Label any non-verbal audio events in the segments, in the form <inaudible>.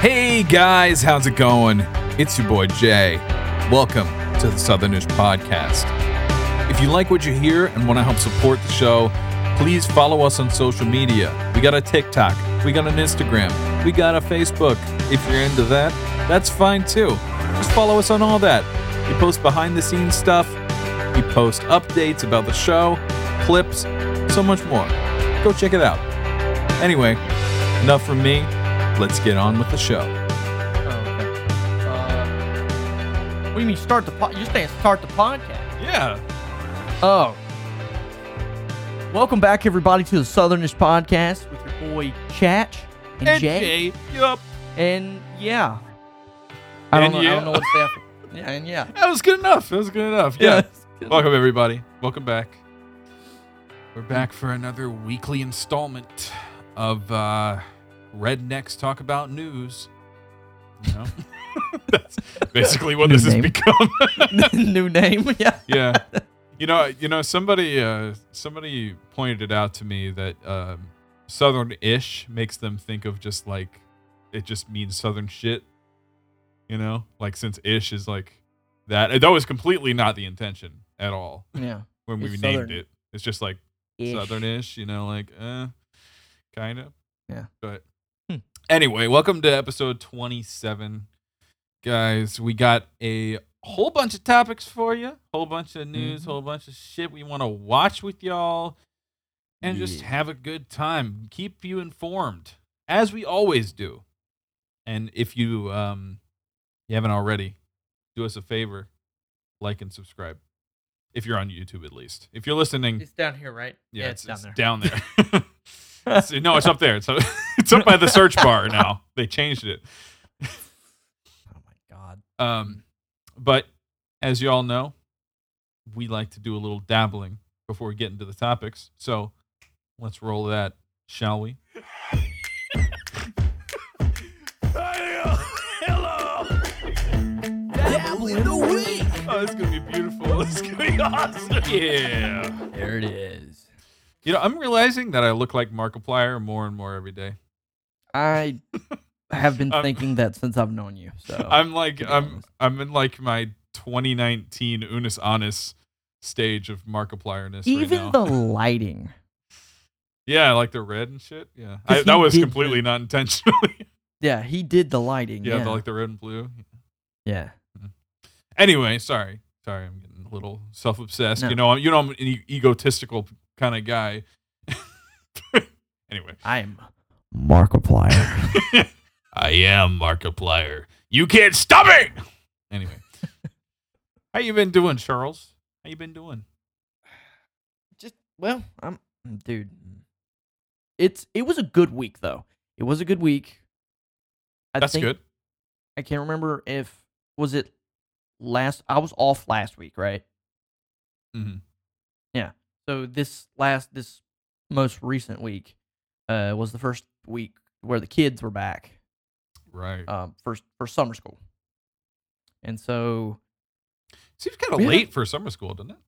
Hey guys, how's it going? It's your boy Jay. Welcome to the Southernish Podcast. If you like what you hear and want to help support the show, please follow us on social media. We got a TikTok, we got an Instagram, we got a Facebook. If you're into that, that's fine too. Just follow us on all that. We post behind the scenes stuff, we post updates about the show, clips, so much more. Go check it out. Anyway, enough from me. Let's get on with the show. Oh, okay. Uh, what do you mean start the pod? You're saying start the podcast? Yeah. Oh. Welcome back, everybody, to the Southernish Podcast with your boy Chach and, And Jay. Jay. Yup. And yeah. I don't, And know, I yeah. don't know what to say <laughs> after. Yeah, and yeah. That was good enough. That was good enough. <laughs> Yeah. Welcome everybody. Welcome back. We're back for another weekly installment of uh Rednecks Talk About News. You know? <laughs> That's basically what New this has name. become. New name. Yeah. yeah. You know, you know, somebody uh somebody pointed it out to me that um southern-ish makes them think of just like it just means southern shit. You know? Like since ish is like that. That was completely not the intention at all Yeah. when we It's named southern. it. It's just like Ish. southern-ish, you know, like uh kind of. Yeah. But Hmm. anyway, welcome to episode 27. Guys, we got a whole bunch of topics for you, whole bunch of news, Mhm. whole bunch of shit we want to watch with y'all and just have a good time. Keep you informed as we always do. And if you um you haven't already, do us a favor, like and subscribe. If you're on YouTube at least. If you're listening It's down here, right? yeah, it's, down there. down there. <laughs> It's- no, it's up there. It's up, <laughs> it's up by the search bar now. They changed it. oh my god. Um, but as you all know, we like to do a little dabbling before we get into the topics. So let's roll that, shall we? Hello. Dabbling the week. Oh, it's gonna be beautiful. <laughs> It's gonna be awesome. Yeah. There it is. You know, I'm realizing that I look like Markiplier more and more every day. I <laughs> have been I'm- thinking that since I've known you. So I'm like be I'm honest. I'm in like my 2019 Unus Annus stage of Markiplierness even right the now. lighting. Yeah, like the red and shit. Yeah, I, that was completely the- not intentionally. <laughs> Yeah, he did the lighting. yeah, Yeah, The, like the red and blue. yeah. Mm-hmm. Anyway, sorry, sorry, I'm getting a little self-obsessed. No. You know, I'm you know I'm an e- egotistical kind of guy. <laughs> anyway, I'm Markiplier. <laughs> I am Markiplier. You can't stop me. Anyway, how you been doing, Charles? How you been doing? Just well, I'm dude. It's it was a good week though. It was a good week. I That's think- good. I can't remember if was it last. I was off last week, right? Mhm. Yeah. So this last this most recent week uh was the first week where the kids were back Right. um for for summer school. And so Seems kind of late for summer school, doesn't it?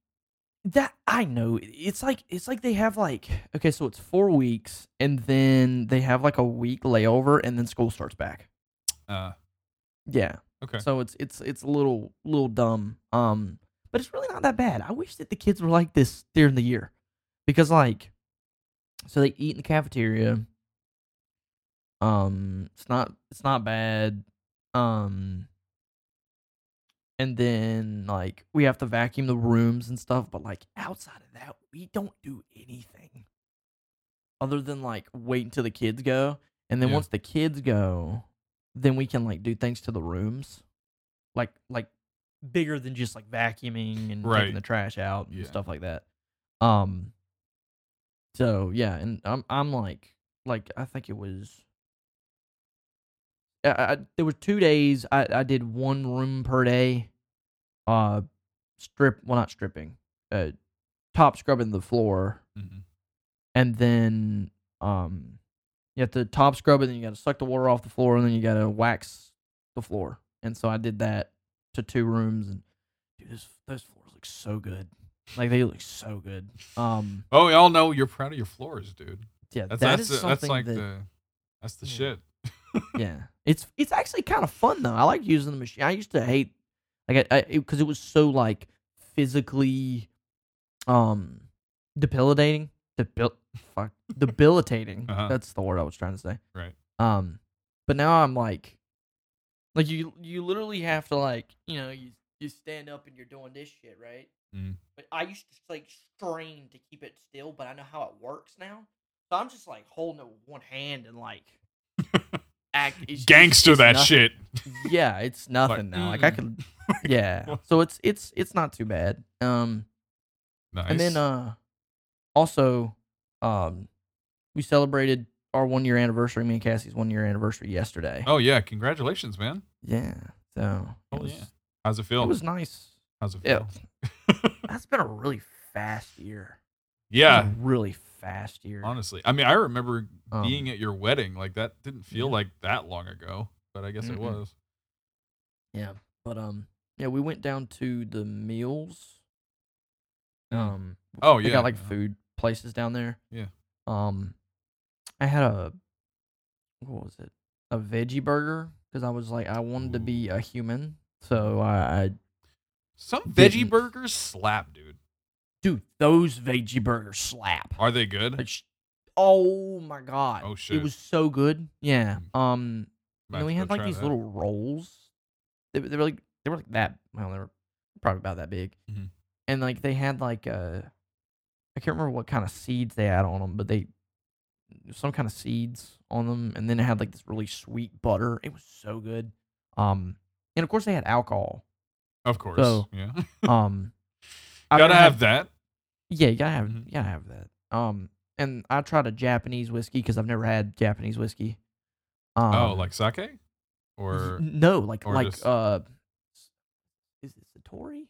That I know. It's like it's like they have like okay, so it's four weeks, and then they have like a week layover, and then school starts back. Uh, Yeah. okay. So it's it's it's a little little dumb. Um, but it's really not that bad. I wish that the kids were like this during the year, because like, so they eat in the cafeteria. Um, it's not it's not bad. Um, and then like we have to vacuum the rooms and stuff, but like outside of that, we don't do anything other than like wait until the kids go, and then Yeah. once the kids go, then we can like do things to the rooms, like like bigger than just like vacuuming and Right. taking the trash out and Yeah. stuff like that. Um. So yeah, and I'm I'm like like I think it was. I, I, there was two days I, I did one room per day, uh, strip well not stripping, uh, top scrubbing the floor, Mhm. and then um, You have to top scrub it, then you got to suck the water off the floor, and then you got to wax the floor. And so I did that to two rooms, and dude, those those floors look so good. Like they look so good. Um, Oh, we all know you're proud of your floors, dude. yeah, That's that that's is the- that's like that the that's the Yeah. shit. <laughs> yeah, it's it's actually kind of fun though. I like using the machine. I used to hate like I because it, was so like physically um debilitating. Debil <laughs> fuck debilitating. <laughs> Uh-huh. That's the word I was trying to say. Right. Um, but now I'm like, like you you literally have to like you know you you stand up and you're doing this shit right. Mm. But I used to like strain to keep it still, but I know how it works now. So I'm just like holding it with one hand and like <laughs> act it's- Gangster it's that nothing. shit. Yeah, it's <laughs> nothing now. Like I could, <laughs> yeah. So it's it's it's not too bad. Um, Nice. and then uh, also, um, we celebrated our one year anniversary. Me and Cassie's one year anniversary yesterday. oh yeah, congratulations, man. Yeah. So Oh, was, yeah. How's it feel? it was nice. How's it Yeah. feel? <laughs> That's been a really fast year. Yeah, really fast year. honestly. I mean, I remember Um, being at your wedding. Like that didn't feel yeah. like that long ago, but I guess it Mm-mm. was. Yeah, but um, yeah, we went down to the meals. Um, Oh they yeah. got like yeah. food places down there. Yeah. Um, I had a what was it? A veggie burger because I was like I wanted to be a human, so I, I Some veggie burgers slap, dude. Dude those veggie burgers slap. Are they good? Like, sh- oh my god! Oh, shit. It was so good. Yeah. Um, you know, have we had like these that. little rolls. They, were- they were like they were like that. Well, they were probably about that big, Mhm. and like they had like uh, I can't remember what kind of seeds they had on them, but they some kind of seeds on them, and then it had like this really sweet butter. It was so good. Um, and of course they had alcohol. Of course. So, yeah. <laughs> Um, Gotta have had- that. Yeah, you gotta have Mhm. you gotta have that. Um, and I tried a Japanese whiskey because I've never had Japanese whiskey. Um, oh, like sake? Or no, like or like just- uh, is it Suntory?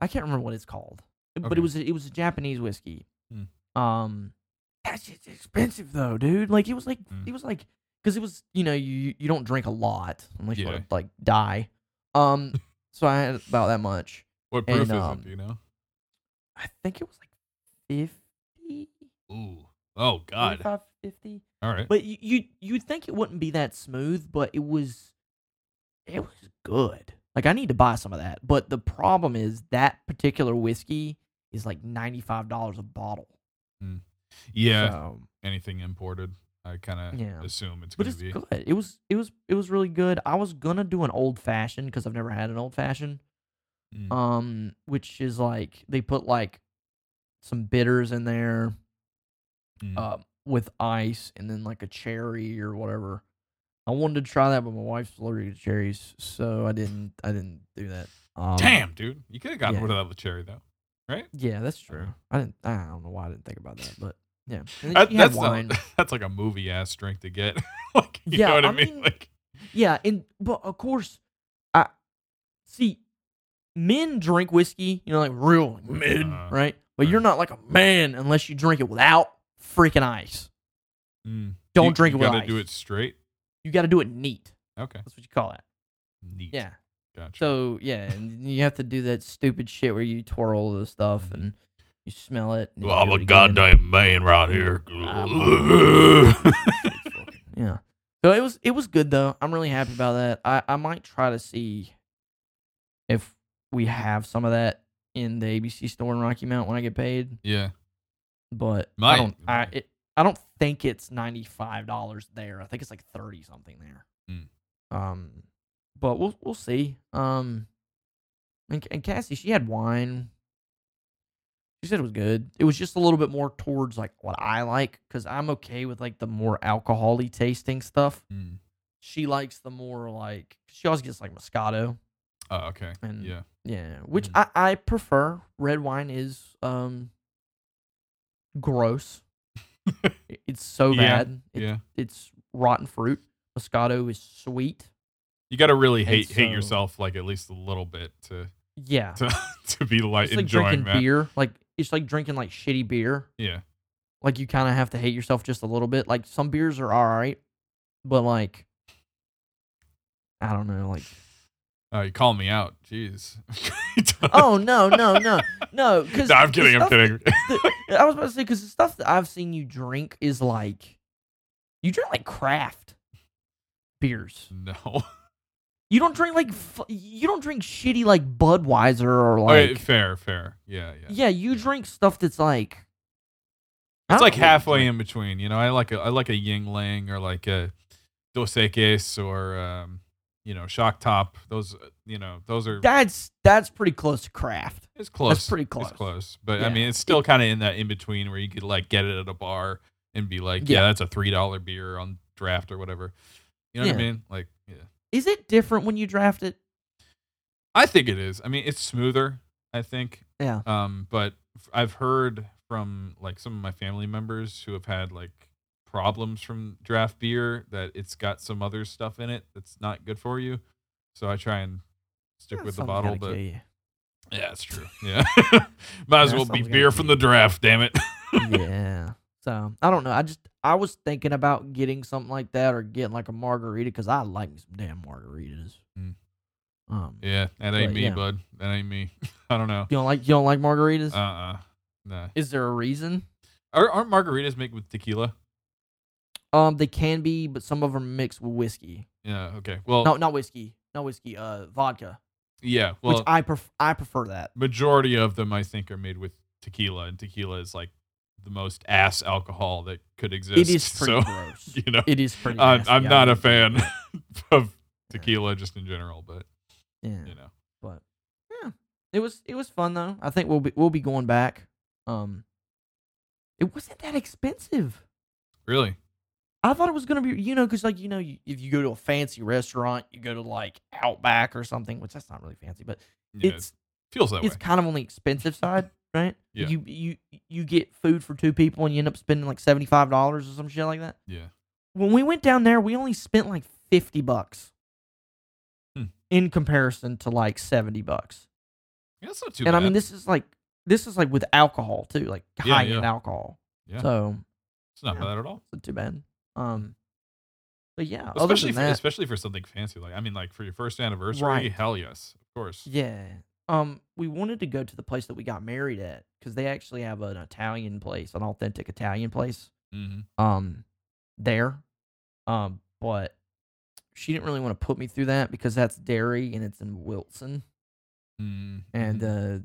I can't remember what it's called, but it was a- it was a Japanese whiskey. Hmm. Um, that shit's expensive though, dude. Like it was like Hmm. it was like because it was you know you you don't drink a lot unless you want to like die. Um, so I had about that much. what proof and, is um, it? Do you know? I think it was like 50, Ooh. Oh God. 45, 50. All right. But you you you'd think it wouldn't be that smooth, but it was it was good. Like I need to buy some of that. But the problem is that particular whiskey is like ninety five dollars a bottle. Mm. Yeah. So, Anything imported, I kind of Yeah. assume it's but gonna it's be. good. It was it was it was really good. I was gonna do an old fashioned because I've never had an old fashioned. Mm. Um, which is like they put like some bitters in there, Mm. uh, with ice and then like a cherry or whatever. I wanted to try that, but my wife's allergic to cherries, so I didn't. I didn't do that. Um, Damn, dude. You could have gotten yeah. rid of that with cherry though, right? Yeah, that's true. I didn't. I don't know why I didn't think about that, but yeah. And then That- you had that's wine. A, <laughs> that's like a movie ass drink to get. <laughs> like, you Yeah, know what I, I mean? mean, Like, Yeah, and but of course, I see men drink whiskey. You know, like real men, Uh, right? But you're not like a man unless you drink it without freaking ice. mm. Don't You- drink you it with ice. You gotta do it straight. You got to do it neat. Okay. That's what you call it. Neat. Yeah. Gotcha. So yeah, and <laughs> you have to do that stupid shit where you twirl the stuff Mm-hmm. and you smell it. well, I'm do a again. goddamn man right here. <laughs> Yeah. So it was it was good though. I'm really happy about that. I I might try to see if we have some of that in the ABC store in Rocky Mount when I get paid. yeah. But I don't I it, I don't think it's ninety five dollars there. I think it's like thirty something there. Mm. Um, but we'll we'll see. Um, and, and Cassie she had wine. She said it was good. It was just a little bit more towards like what I like because I'm okay with like the more alcoholy tasting stuff. Mm. She likes the more like she always gets like Moscato. Oh, okay. And- yeah. Yeah, which Mm. I I prefer. Red wine is um gross. It's so <laughs> Yeah, bad. It- yeah. It's rotten fruit. Moscato is sweet. You got to really hate hate yourself like at least a little bit to Yeah. to, <laughs> to be like It's like drinking that. beer. Like it's like drinking like shitty beer. Yeah. Like you kind of have to hate yourself just a little bit. Like some beers are all right, but like I don't know, like Oh, you call me out. Jeez. <laughs> oh no no no no. Because No, I'm kidding. I'm kidding. I was about to say because the stuff that I've seen you drink is like you drink like craft beers. no. You don't drink like you don't drink shitty like Budweiser or like fair, fair. Yeah, yeah. yeah. You drink stuff that's like It's like know what you halfway in between. You know, I like a I like a Yuengling or like a Dos Equis or um, you know, Shock Top. Those uh, you know, those are That's that's pretty close to craft. it's close. That's pretty close. It's close. But I mean, it's still kind of in that in between where you could like get it at a bar and be like, yeah, Yeah. that's a three dollar beer on draft or whatever. You know what I mean? Like, yeah. Is it different when you draft it? I think it is. I mean, it's smoother. I think. Yeah. Um, but I've heard from like some of my family members who have had like problems from draft beer that it's got some other stuff in it that's not good for you. So I try and stick with the bottle, but yeah, it's true. Yeah, <laughs> might as Yeah, well be beer from the draft. Damn it. <laughs> yeah. So I don't know. I just I was thinking about getting something like that or getting like a margarita because I like some damn margaritas. Mm. Um, yeah, that ain't But, me, yeah. bud. That ain't me. <laughs> I don't know. you don't like you don't like margaritas? Uh uh Nah. Is there a reason? Are, aren't margaritas made with tequila? Um, they can be, but some of them mixed with whiskey. Yeah. Okay. Well. No, not whiskey. Not whiskey. Uh, vodka. Yeah. Well, which I pref- I prefer that. majority of them I think are made with tequila, and tequila is like the most ass alcohol that could exist. It is pretty so gross. <laughs> you know, It is pretty. I'm, I'm not a fan <laughs> of tequila just in general, but Yeah, you know, but yeah, it was it was fun though. I think we'll be we'll be going back. Um, it wasn't that expensive. really, I thought it was gonna be, you know, because like you know, you, if you go to a fancy restaurant, you go to like Outback or something, which that's not really fancy, but yeah, it it's feels that it's way. kind of on the expensive side, right? Yeah. You you you get food for two people and you end up spending like seventy five dollars or some shit like that. Yeah, When we went down there, we only spent like fifty bucks. Hmm. In comparison to like seventy bucks, yeah, that's not too and bad. I mean this is like this is like with alcohol too, like Yeah, high end alcohol. yeah, So it's not bad at all. it's not too bad. Um, but yeah, other Especially than for, that, especially for something fancy like I mean, like for your first anniversary, Right. hell yes, of course. Yeah. Um, we wanted to go to the place that we got married at because they actually have an Italian place, an authentic Italian place. hmm Um, there. Um, but she didn't really want to put me through that because that's dairy and it's in Wilson, mm and uh,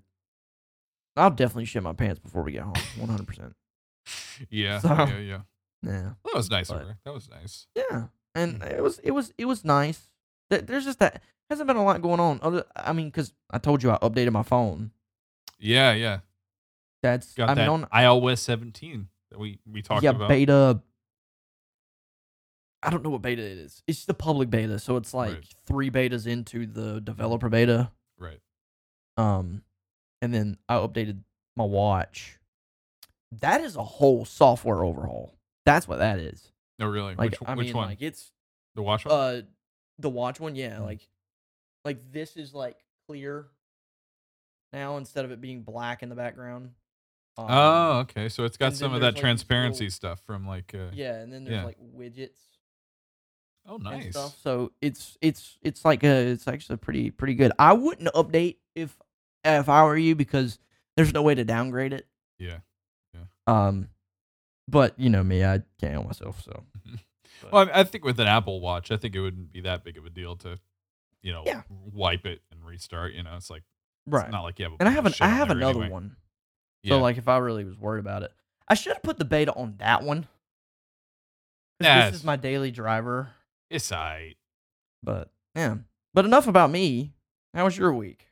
I'll definitely shit my pants before we get home. One hundred percent. <laughs> yeah, so- yeah, yeah. Yeah. That was nice of But- her. That was nice. Yeah, and Mm. it was it was it was nice. There's just that hasn't been a lot going on. Other, I mean, because I told you I updated my phone. Yeah, yeah. That's Got I that mean on iOS 17 that we we talked yeah about. Yeah, beta. I don't know what beta it is. It's the public beta, so it's like Right. three betas into the developer beta. Right. Um, and then I updated my watch. That is a whole software overhaul. That's what that is. No, really. Like which I which mean, one? like it's the watch one? uh the watch one, yeah, Mm. like like this is like clear now instead of it being black in the background. Um, oh, okay. So it's got some of that like, transparency little- stuff from like. Uh, yeah, and then there's yeah. like widgets Oh, nice. stuff. So it's it's it's like a it's actually pretty pretty good. I wouldn't update if if I were you because there's no way to downgrade it. Yeah. Yeah. Um, but you know me, I can't help myself. So <laughs> Well, I, I think with an Apple Watch, I think it wouldn't be that big of a deal to, you know, Yeah. wipe it and restart. You know, it's like right. it's not like you have. A and I have an I have another anyway. one. Yeah. So like if I really was worried about it, I should have put the beta on that one. Nah, this is my daily driver. it's alright. But yeah. But enough about me. How was your week?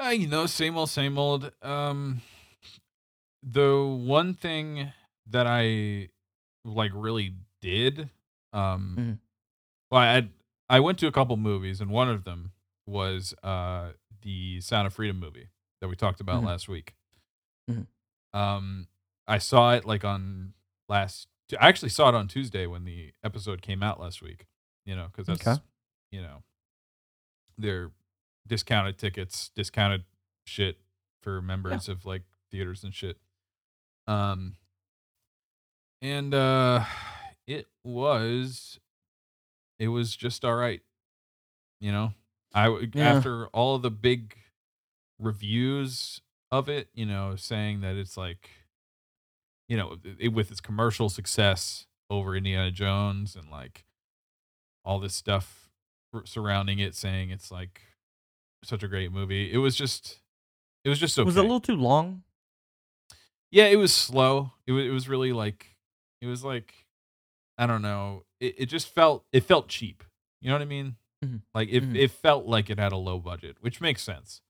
Uh, you know, same old, same old. Um, the one thing that I like really did, um, Mhm. well, I I went to a couple movies, and one of them was uh the Sound of Freedom movie that we talked about Mhm. last week. Mhm. Um, I saw it like on last. I actually saw it on Tuesday when the episode came out last week. You know, because that's Okay. you know, they're discounted tickets, discounted shit for members of like theaters and shit. Um, and uh it was it was just all right you know I Yeah. after all of the big reviews of it you know saying that it's like you know it, with its commercial success over indiana jones and like all this stuff surrounding it saying it's like such a great movie it was just it was just okay. Was it a little too long? Yeah, it was slow. It was it was really like it was like I don't know. It it just felt it felt cheap. You know what I mean? Mhm. Like it Mhm. it felt like it had a low budget, which makes sense.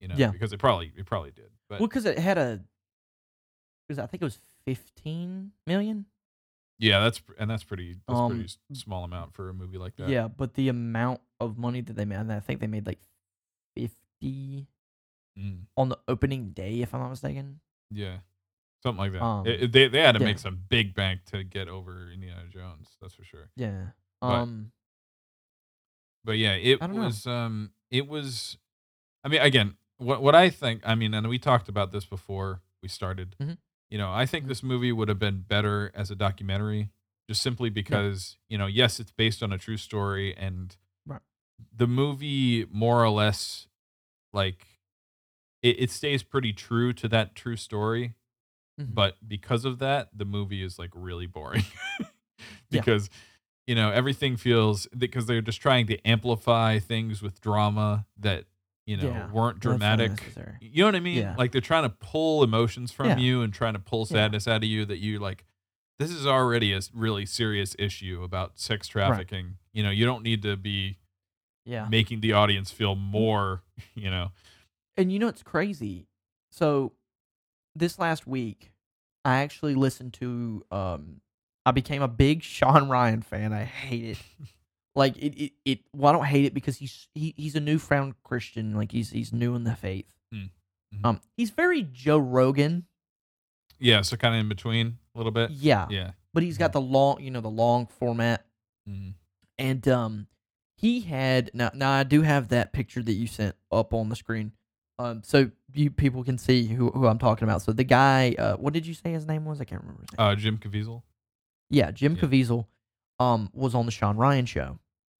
You know, Yeah. because it probably it probably did. But Well, because it had a, because I think it was fifteen million. yeah, that's and that's pretty that's Um, pretty small amount for a movie like that. Yeah, but the amount of money that they made, and I think they made like fifty Mm, on the opening day, if I'm not mistaken. yeah. Something like that. Um, It- they they had to yeah. make some big bank to get over Indiana Jones. That's for sure. Yeah. But- Um. but yeah, it don't know. was um it was I mean again, what what I think, I mean, and we talked about this before we started. Mhm. You know, I think Mhm. this movie would have been better as a documentary just simply because, you know, yes, it's based on a true story and Right. the movie more or less like it, it stays pretty true to that true story mhm. but because of that the movie is like really boring <laughs> Yeah. because you know everything feels because they're just trying to amplify things with drama that you know Yeah, weren't dramatic you know what i mean Yeah. like they're trying to pull emotions from Yeah. you and trying to pull Yeah. sadness out of you that you like this is already a really serious issue about sex trafficking you know you don't need to be Yeah. making the audience feel more <laughs> you know And you know it's crazy. So this last week, I actually listened to. Um, I became a big <laughs> Sean Ryan fan. I hate it. like it, it, it. Well, I don't hate it because he's he, he's a newfound Christian. Like he's he's new in the faith. Mm, mhm. Um, he's very Joe Rogan. yeah so kind of in between a little bit Yeah, yeah but he's got the long, you know, the long format. Mhm. And um, he had now. Now I do have that picture that you sent up on the screen. Um, so you people can see who who I'm talking about. So the guy, uh, what did you say his name was? I can't remember his name. uh jim caviezel yeah, Jim yeah. Caviezel, um, was on the Sean Ryan show,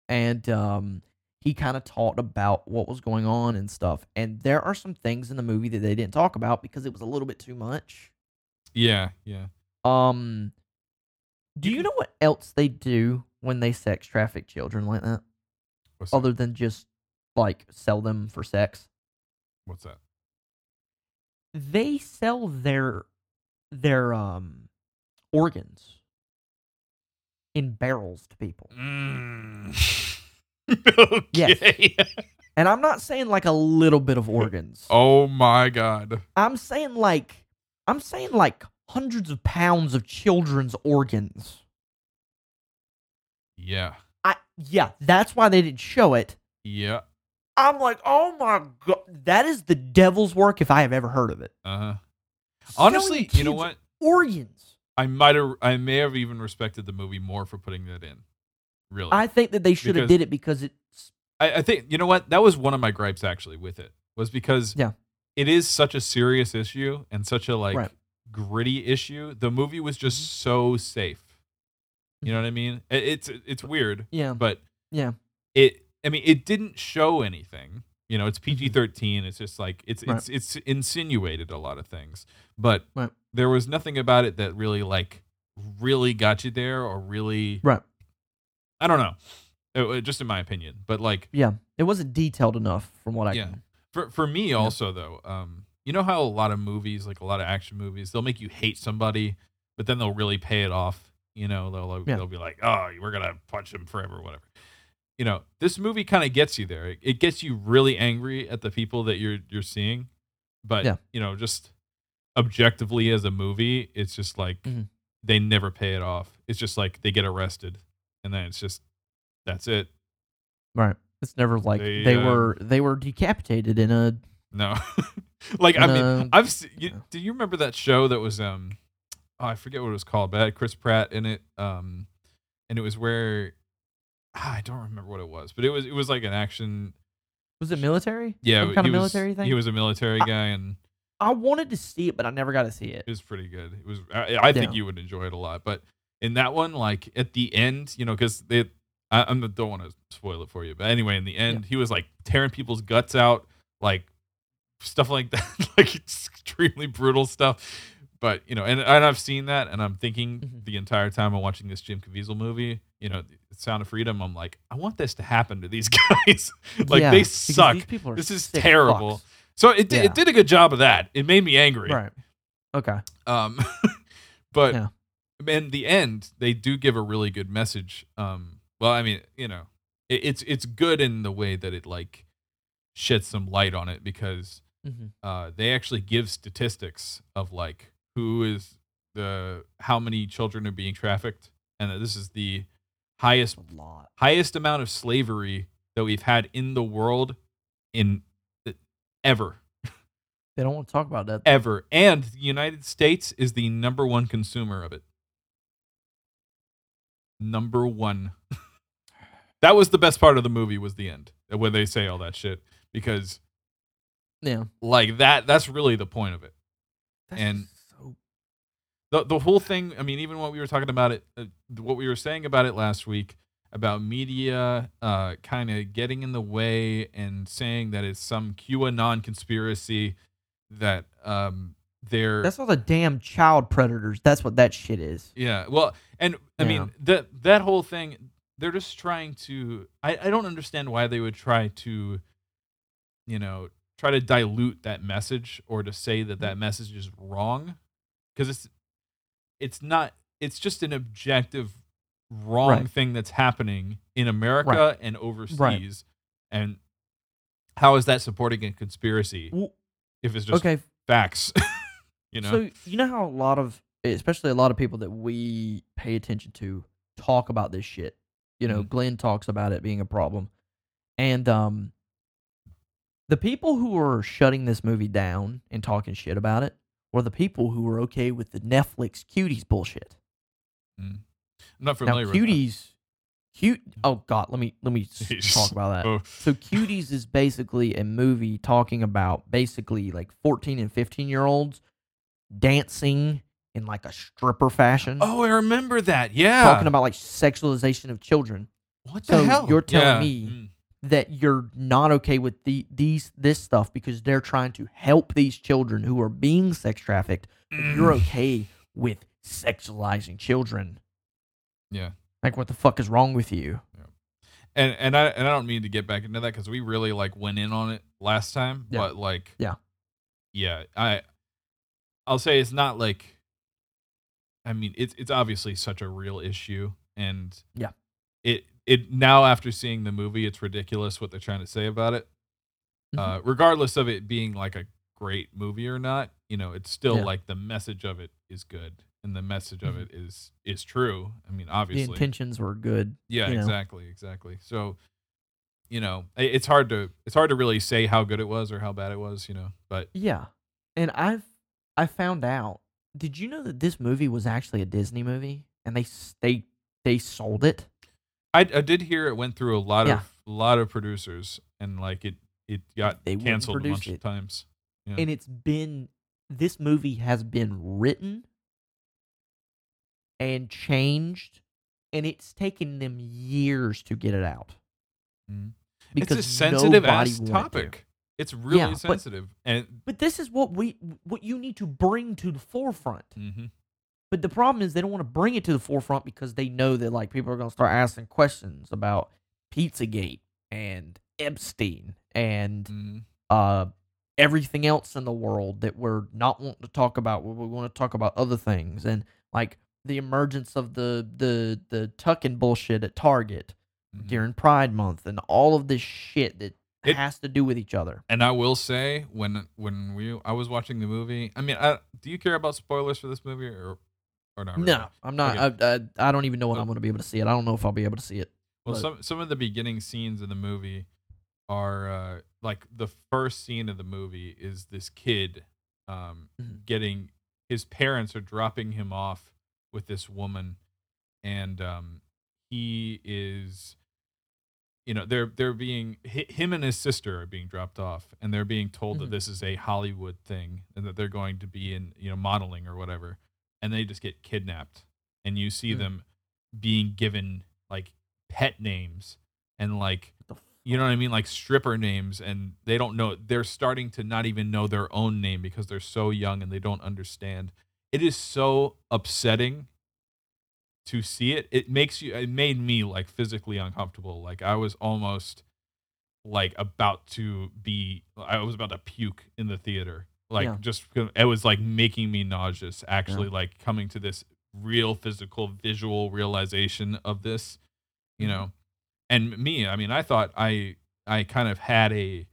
and um, he kind of talked about what was going on and stuff. And there are some things in the movie that they didn't talk about because it was a little bit too much. Yeah, yeah. Um, do You know what else they do when they sex traffic children like that, What's that? other than just like sell them for sex? What's that? They sell their their um organs in barrels to people. Mm. <laughs> okay. And I'm not saying like a little bit of organs. oh my god. I'm saying like I'm saying like hundreds of pounds of children's organs. Yeah. I yeah, that's why they didn't show it. Yeah. I'm like, "Oh my god, that is the devil's work if I have ever heard of it." Uh huh. Selling Honestly, you know what? Organs. I might have. I may have even respected the movie more for putting that in. Really. I think that they should have did it because it's I, I think you know what that was one of my gripes actually with it was because Yeah. it is such a serious issue and such a like Right. gritty issue. The movie was just Mhm. so safe. You know what I mean? It's it's weird, yeah, but yeah. it. I mean, it didn't show anything. You know, it's PG thirteen. It's just like it's Mm-hmm. Right. it's it's insinuated a lot of things, but Right. there was nothing about it that really like really got you there or really. Right. I don't know. It- it- just in my opinion, but like Yeah. It wasn't detailed enough from what I Yeah. can. For for me also though, um, you know how a lot of movies, like a lot of action movies, they'll make you hate somebody, but then they'll really pay it off. You know, they'll Yeah. they'll be like, oh, we're gonna punch him forever, or whatever. You know, this movie kind of gets you there. It, it gets you really angry at the people that you're you're seeing, but Yeah. you know, just objectively as a movie, it's just like Mhm. they never pay it off. It's just like they get arrested, and then it's just that's it. Right. It's never like They, they, uh, were they were decapitated in a No, <laughs> like I mean, a- I've you, yeah. do you remember that show that was um oh, I forget what it was called, but it had Chris Pratt in it um and it was where I don't remember what it was, but it was it was like an action was it military? yeah Some kind of was- military thing? He was a military I- guy and I wanted to see it, but I never got to see it. It was pretty good. It was. I, I think Yeah. you would enjoy it a lot. But in that one, like at the end, you know, because they, I, I don't want to spoil it for you. But anyway, in the end, he was like tearing people's guts out, like stuff like <laughs> that, like extremely brutal stuff. But you know, and, and I've seen that, and I'm thinking Mhm. the entire time I'm watching this Jim Caviezel movie, you know, Sound of Freedom. I'm like, I want this to happen to these <laughs> guys. like Yeah, they suck. These people are This is terrible. fucks. So it did, Yeah. it did a good job of that. It made me angry. Right. Okay. Um, <laughs> but Yeah. in the end, they do give a really good message. Um, well, I mean, you know, it, it's it's good in the way that it like sheds some light on it because hmm uh, they actually give statistics of like who is the how many children are being trafficked, and that this is the highest lot. highest amount of slavery that we've had in the world in uh, ever They don't want to talk about that. ever and the united states is the number one consumer of it number one <laughs> that was the best part of the movie was the end uh, when they say all that shit because Yeah. like that that's really the point of it That's And- the, the whole thing i mean even what we were talking about it uh, what we were saying about it last week about media uh, kind of getting in the way and saying that it's some qanon conspiracy that um they're That's all the damn child predators. That's what that shit is. Yeah. Well, and I Yeah. mean that that whole thing, they're just trying to. I I don't understand why they would try to, you know, try to dilute that message or to say that that message is wrong, because it's it's not. It's just an objective wrong Right. thing that's happening in America and overseas, and how is that supporting a conspiracy Well, if it's just okay. facts? <laughs> you know. So you know how a lot of, especially a lot of people that we pay attention to, talk about this shit. You know, Mhm. Glenn talks about it being a problem, and um, the people who are shutting this movie down and talking shit about it were the people who were okay with the Netflix cuties bullshit. Mm. I'm not Now, familiar with that. cuties, cute. Oh God, let me let me <laughs> talk about that. Oh. So Cuties is basically a movie talking about basically like 14 and 15 year olds dancing in like a stripper fashion. Oh, I remember that. Yeah. Talking about like sexualization of children. what so the hell? you're telling Yeah. me Mm. That you're not okay with the these this stuff because they're trying to help these children who are being sex trafficked. but You're Mm. okay with sexualizing children. Yeah. Like what the fuck is wrong with you? And and I and I don't mean to get back into that because we really like went in on it last time. Yeah. But like Yeah. Yeah. I I'll say it's not like I mean, it's it's obviously such a real issue and Yeah. It now after seeing the movie, it's ridiculous what they're trying to say about it. Mhm. Uh regardless of it being like a great movie or not, you know, it's still Yeah. like the message of it is good and the message of Mhm. it is is true. I mean, obviously The intentions were good. Yeah, you know. exactly, exactly. So, you know, it's hard to it's hard to really say how good it was or how bad it was, you know. But Yeah. And I've I found out. Did you know that this movie was actually a Disney movie and they they they sold it? I, I did hear it went through a lot Yeah. of lot of producers and like it it got They wouldn't canceled a produce bunch of it. times. Yeah. And it's been this movie has been written and changed and it's taken them years to get it out. Mhm. Because it's a sensitive nobody ass wanted to. topic. It's really Yeah, but- sensitive. and But this is what we what you need to bring to the forefront. mhm. But the problem is they don't want to bring it to the forefront because they know that like people are going to start asking questions about Pizzagate and Epstein and Mhm. uh everything else in the world that we're not wanting to talk about. We, we want to talk about other things and like the emergence of the the the tucking bullshit at Target Mhm. during Pride Month and all of this shit that It- has to do with each other. And I will say when when we I was watching the movie, I mean, I, do you care about spoilers for this movie or or not? really? No, I'm not. I, I I don't even know when Well- I'm going to be able to see it. I don't know if I'll be able to see it. Well, But- some some of the beginning scenes in the movie are uh, like the first scene of the movie is this kid um, Mhm. getting his parents are dropping him off with this woman, and um, he is you know they're they're being him and his sister are being dropped off and they're being told Mhm. that this is a hollywood thing and that they're going to be in you know modeling or whatever and they just get kidnapped and you see Mm. them being given like pet names and like you know what i mean? Like stripper names and they don't know they're starting to not even know their own name because they're so young and they don't understand. It is so upsetting to see it. It makes you it made me like physically uncomfortable. Like i was almost like about to be i was about to puke in the theater like Yeah. just it was like making me nauseous actually like coming to this real physical visual realization of this you Mhm. know and me i mean i thought i i kind of had a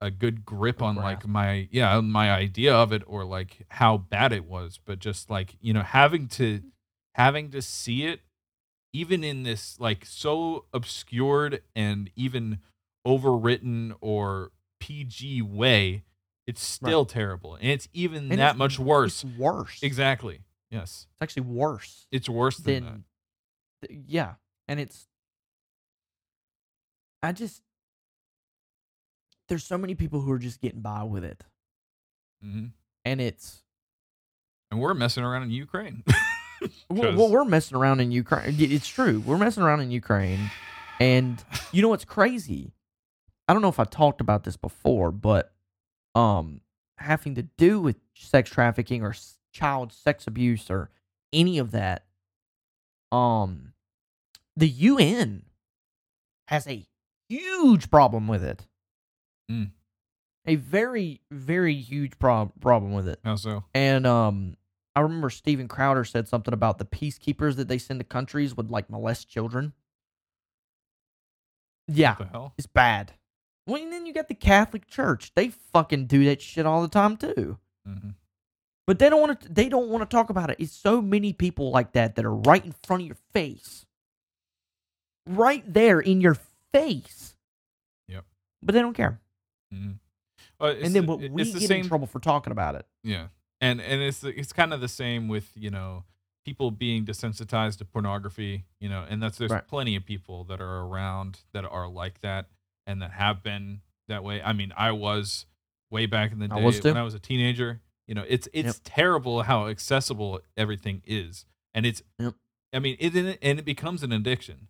a good grip A on like my yeah my idea of it or like how bad it was but just like you know having to having to see it even in this like so obscured and even overwritten or pg way it's Right. still terrible and it's even And that it's much worse It's worse. exactly yes It's actually worse it's worse than than. th- yeah, and it's. I just. There's so many people who are just getting by with it, that hmm and it's. and we're messing around in ukraine <laughs> well, we're messing around in Ukraine. It's true. We're messing around in Ukraine. And you know what's crazy? I don't know if I talked about this before, but um having to do with sex trafficking or s- child sex abuse or any of that um the UN has a huge problem with it. Mm. A very very huge prob- problem with it. how so And um, I remember Steven Crowder said something about the peacekeepers that they send to countries would like molest children. Yeah, what the hell it's bad. Well, and then you got the Catholic Church. They fucking do that shit all the time too. hmm But they don't want to. They don't want to talk about it. It's so many people like that that are right in front of your face, right there in your face. Yep. But they don't care. hmm Well, it's and then the- what we the get same in trouble for talking about it. Yeah, and and it's it's kind of the same with you know people being desensitized to pornography, you know, and that's there's Right. plenty of people that are around that are like that and that have been that way. I mean, I was way back in the day too. when I was a teenager. You know, it's it's Yep. terrible how accessible everything is, and it's. Yep. I mean, it and it becomes an addiction.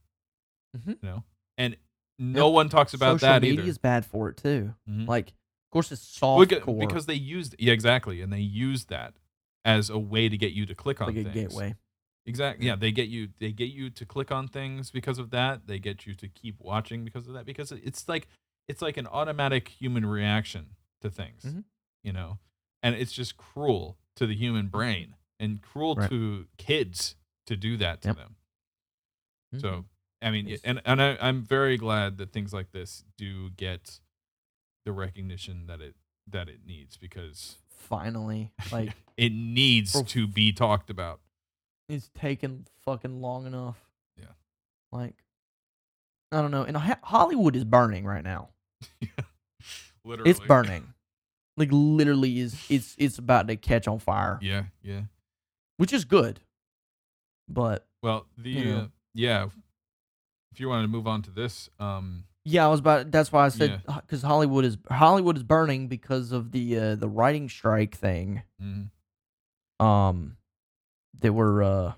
Mhm. You know, and no one talks about Social that media either. is bad for it too. Mhm. Like, of course, it's soft beca- because they used yeah exactly and they used that as a way to get you to click on like a things gateway. Exactly Yeah. they get you they get you to click on things because of that they get you to keep watching because of that because it's like it's like an automatic human reaction to things Mhm. you know and it's just cruel to the human brain and cruel Right. to kids to do that to Yep. them Mhm. so i mean It's- and and I, i'm very glad that things like this do get the recognition that it that it needs because finally, like, <laughs> it needs For- to be talked about. It's taken fucking long enough. Yeah. Like, I don't know. And Ho- Hollywood is burning right now. <laughs> Yeah. Literally, It's burning. Like, literally, is it's it's about to catch on fire, Yeah, yeah. which is good. But Well, the You know. uh, yeah. If you wanted to move on to this, um, yeah, I was about. That's why I said Yeah. because Hollywood is Hollywood is burning because of the uh, the writing strike thing. mhm. um that we're uh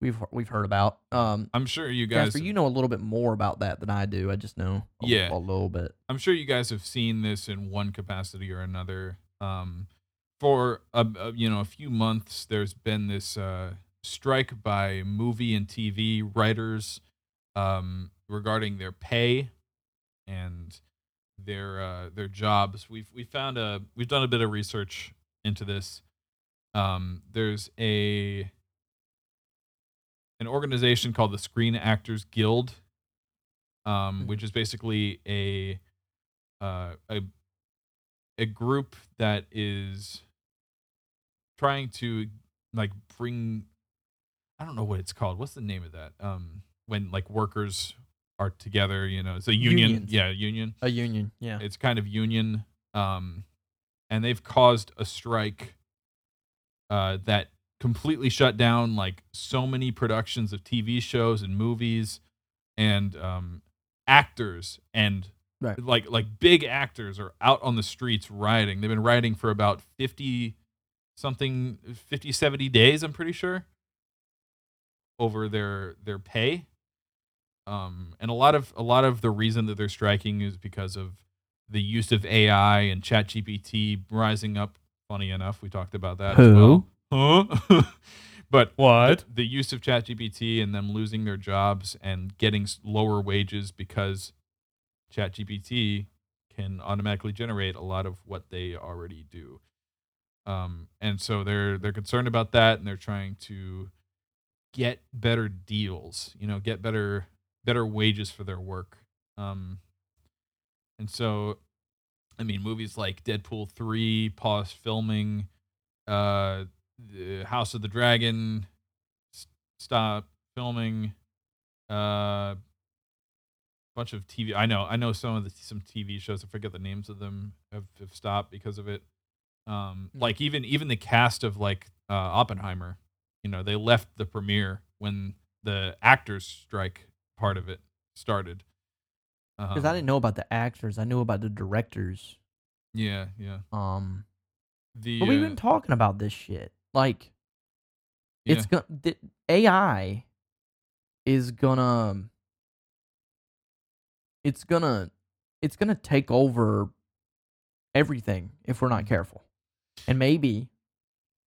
we've we've heard about. Um I'm sure you guys. Jasper, you know a little bit more about that than I do. I just know a, Yeah. a little bit. I'm sure you guys have seen this in one capacity or another. Um, for a, a you know a few months, there's been this uh, strike by movie and TV writers um, regarding their pay and their uh, their jobs. We've we found a we've done a bit of research into this. Um, there's a an organization called the Screen Actors Guild, um, Mhm. which is basically a uh, a a group that is trying to like bring I don't know what it's called. What's the name of that? Um, when like workers are together, you know, it's a union. Unions. Yeah, union. A union, yeah. It's kind of union. Um, and they've caused a strike uh, that completely shut down like so many productions of TV shows and movies. and um, actors and Right. like like big actors are out on the streets rioting. They've been rioting for about 50 something 50 70 days, I'm pretty sure, over their their pay. Um and a lot of a lot of the reason that they're striking is because of the use of AI and ChatGPT rising up. Funny enough, we talked about that as Who? well. Huh? <laughs> but What? the, the use of ChatGPT and them losing their jobs and getting lower wages because ChatGPT can automatically generate a lot of what they already do. Um, and so they're they're concerned about that, and they're trying to get better deals. You know, get better better wages for their work. Um, and so, I mean, movies like Deadpool three pause filming, uh, House of the Dragon s- stop filming, uh, bunch of TV. I know, I know some of the some TV shows. I forget the names of them have, have stopped because of it. Um, Mm. like even even the cast of like uh, Oppenheimer, you know, they left the premiere when the actors strike part of it started. Because I didn't know about the actors. I knew about the directors. Yeah, yeah. Um, The but we've uh, been talking about this shit. Like, yeah. it's gonna the AI is gonna it's gonna it's gonna take over everything if we're not careful. And maybe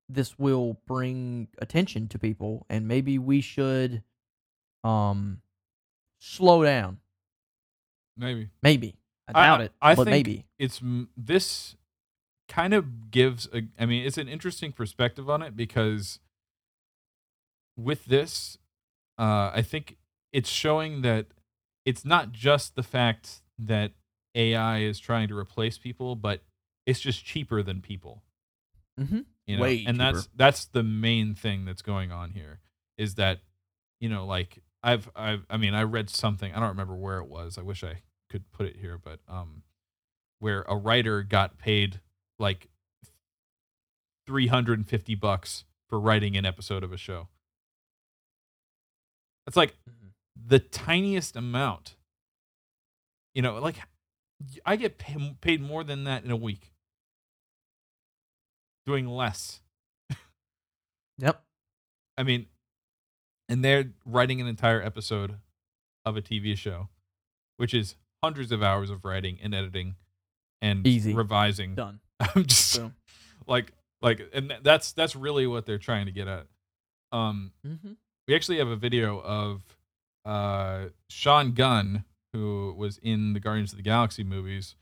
this will bring attention to people and maybe we should um slow down. Maybe. Maybe. I I- doubt I- it, I but think- maybe. it's this kind of gives a i mean it's an interesting perspective on it because with this uh i think it's showing that it's not just the fact that ai is trying to replace people but it's just cheaper than people Mhm. you know Way and that's that's the main thing that's going on here is that you know like i've i've i mean i read something i don't remember where it was i wish i could put it here but um where a writer got paid like 350 bucks for writing an episode of a show it's like Mhm. the tiniest amount you know like i get paid more than that in a week doing less <laughs> Yep. I mean, and they're writing an entire episode of a TV show, which is hundreds of hours of writing and editing and Easy. revising. Done. <laughs> I'm just Boom. like like and that's that's really what they're trying to get at. Um Mm-hmm. we actually have a video of uh Sean Gunn who was in the Guardians of the Galaxy movies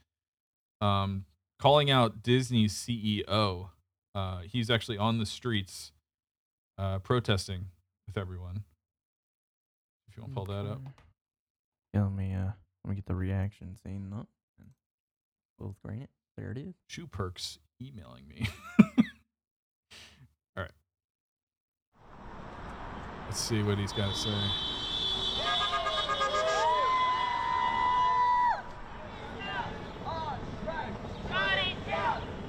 um calling out Disney's CEO. Uh he's actually on the streets uh protesting with everyone. If you want to pull that up. Let me uh let me get the reaction scene up. and Full screen it. There it is. Shoe Perks emailing me. <laughs> All right. Let's see what he's got to say.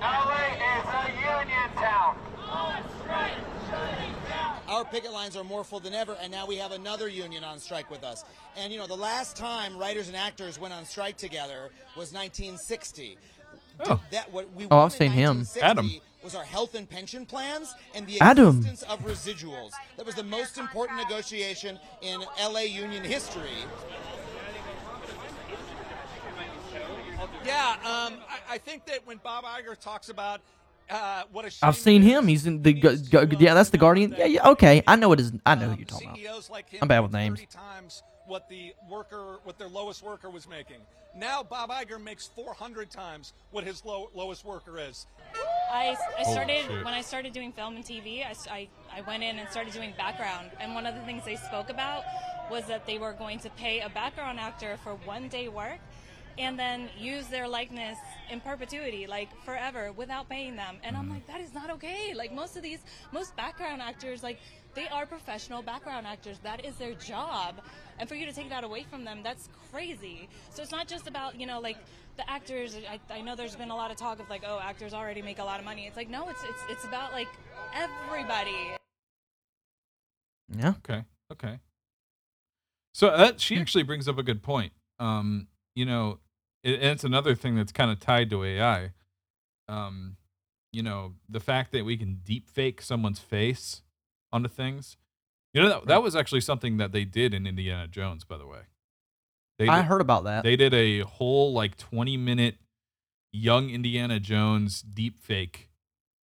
LA is a union town. Our picket lines are more full than ever, and now we have another union on strike with us. And you know, the last time writers and actors went on strike together was 1960. Oh. That what we Oh, I've won in seen him. 1960 Adam. Was our health and pension plans and the Adam. existence of residuals. That was the most important negotiation in LA union history. Yeah, um, I, I think that when Bob Iger talks about uh, what a shame I've seen him. He's in the he gu- needs gu- to, uh, yeah, that's the Guardian. Yeah, yeah, okay. I know it is. I know who you're talking about. Like him I'm bad with names. 30 times what the worker, what their lowest worker was making. Now Bob Iger makes 400 times what his low, lowest worker is. I, I started shit. when I started doing film and TV. I, I, I went in and started doing background, and one of the things they spoke about was that they were going to pay a background actor for one day work, and then use their likeness in perpetuity, like forever, without paying them. And I'm like, that is not okay. Like most of these, most background actors, like they are professional background actors. That is their job, and for you to take that away from them, that's crazy. So it's not just about you know like the actors. I, I know there's been a lot of talk of like, oh, actors already make a lot of money. It's like no, it's it's it's about like everybody. Yeah. Okay. Okay. So that she actually brings up a good point. Um, you know, it, and it's another thing that's kind of tied to AI. Um, you know, the fact that we can deep fake someone's face onto things. You know, that, that was actually something that they did in Indiana Jones, by the way. They I heard about that. they did a whole like 20 minute young Indiana Jones deep fake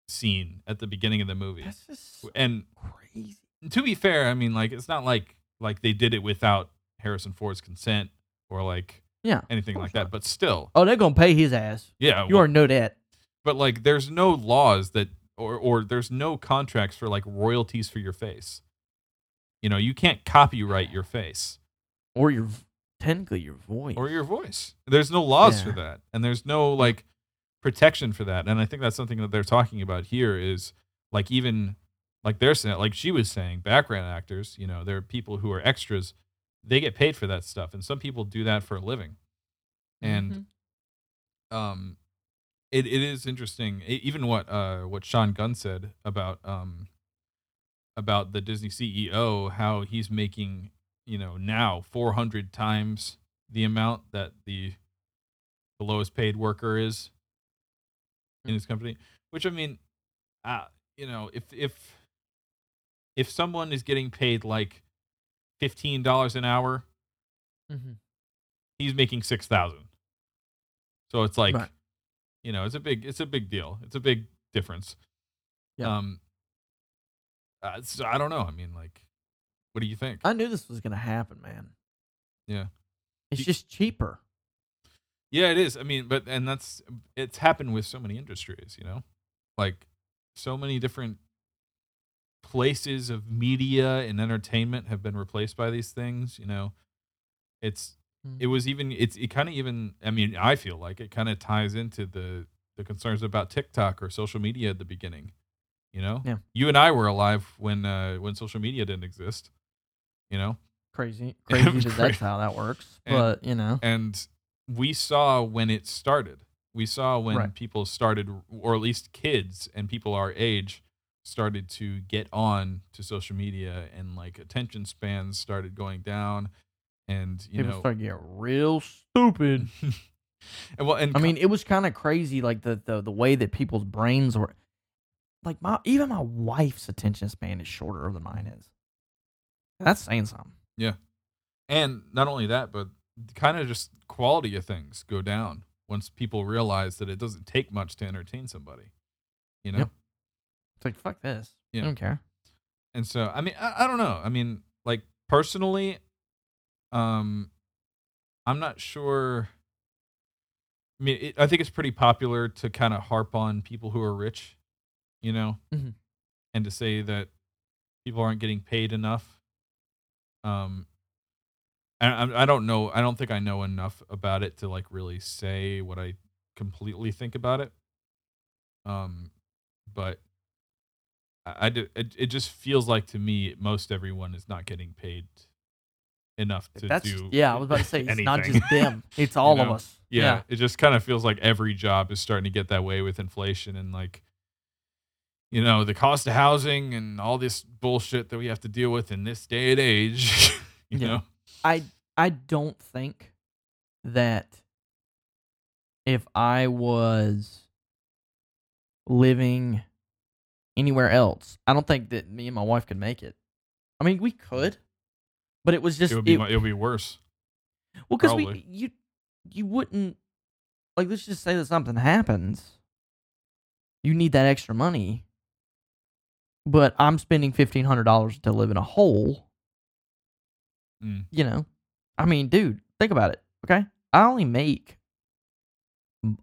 scene at the beginning of the movie. That's just And crazy. to be fair, I mean, like it's not like like they did it without Harrison Ford's consent or like Yeah. anything oh, like that. not. But still, Oh, they're gonna pay his ass. yeah. You well, already know that. but like, there's no laws that or or there's no contracts for like royalties for your face. You know, you can't copyright your face Or your technically your voice. or your voice. There's no laws for that, and there's no like protection for that. And I think that's something that they're talking about here is like even like they're saying, like she was saying, background actors. You know, there are people who are extras. They get paid for that stuff, and some people do that for a living. And Mhm. um, it, it is interesting. E- even what uh what Sean Gunn said about um about the Disney CEO, how he's making you know now 400 times the amount that the the lowest paid worker is in his company. Which I mean, uh, you know, if if if someone is getting paid like fifteen dollars an hour, Mhm. he's making six thousand. So it's like, Right. you know, it's a big, it's a big deal. It's a big difference. Yeah. Um. Uh, so I don't know. I mean, like, what do you think? I knew this was gonna happen, man. Yeah. It's You- just cheaper. Yeah, it is. I mean, but and that's it's happened with so many industries, you know, like so many different places of media and entertainment have been replaced by these things. You know, it's Mm. it was even it's it kind of even I mean I feel like it kind of ties into the the concerns about TikTok or social media at the beginning. You know, Yeah. you and I were alive when uh when social media didn't exist. You know, Crazy, <laughs> crazy that that's how that works. And- but you know, and we saw when it started. We saw when Right. people started, or at least kids and people our age, started to get on to social media, and like attention spans started going down, and you people know, start getting real stupid. <laughs> and well, and I mean, it was kind of crazy, like the, the the way that people's brains were. Like my even my wife's attention span is shorter than mine is. That's saying something. Yeah. And not only that, but kind of just quality of things go down once people realize that it doesn't take much to entertain somebody. You know. Yep. It's like fuck this. Yeah. I don't care. and so i mean I, I don't know i mean like personally um i'm not sure i mean it, i think it's pretty popular to kind of harp on people who are rich you know Mhm. and to say that people aren't getting paid enough um I, I don't know i don't think i know enough about it to like really say what i completely think about it um but I, do, it, it just feels like to me most everyone is not getting paid enough to That's do yeah. I was about to say <laughs> it's not just them. <laughs> It's all of know? us. yeah, it just kind of feels like every job is starting to get that way with inflation and like you know the cost of housing and all this bullshit that we have to deal with in this day and age <laughs> you Yeah. know I I don't think that if I was living anywhere else, I don't think that me and my wife could make it. I mean, we could, but it was just it would be it- it would be worse well because we you you wouldn't like let's just say that something happens, you need that extra money, but I'm spending fifteen hundred dollars to live in a hole. Mm. You know, I mean, dude, think about it. Okay, I only make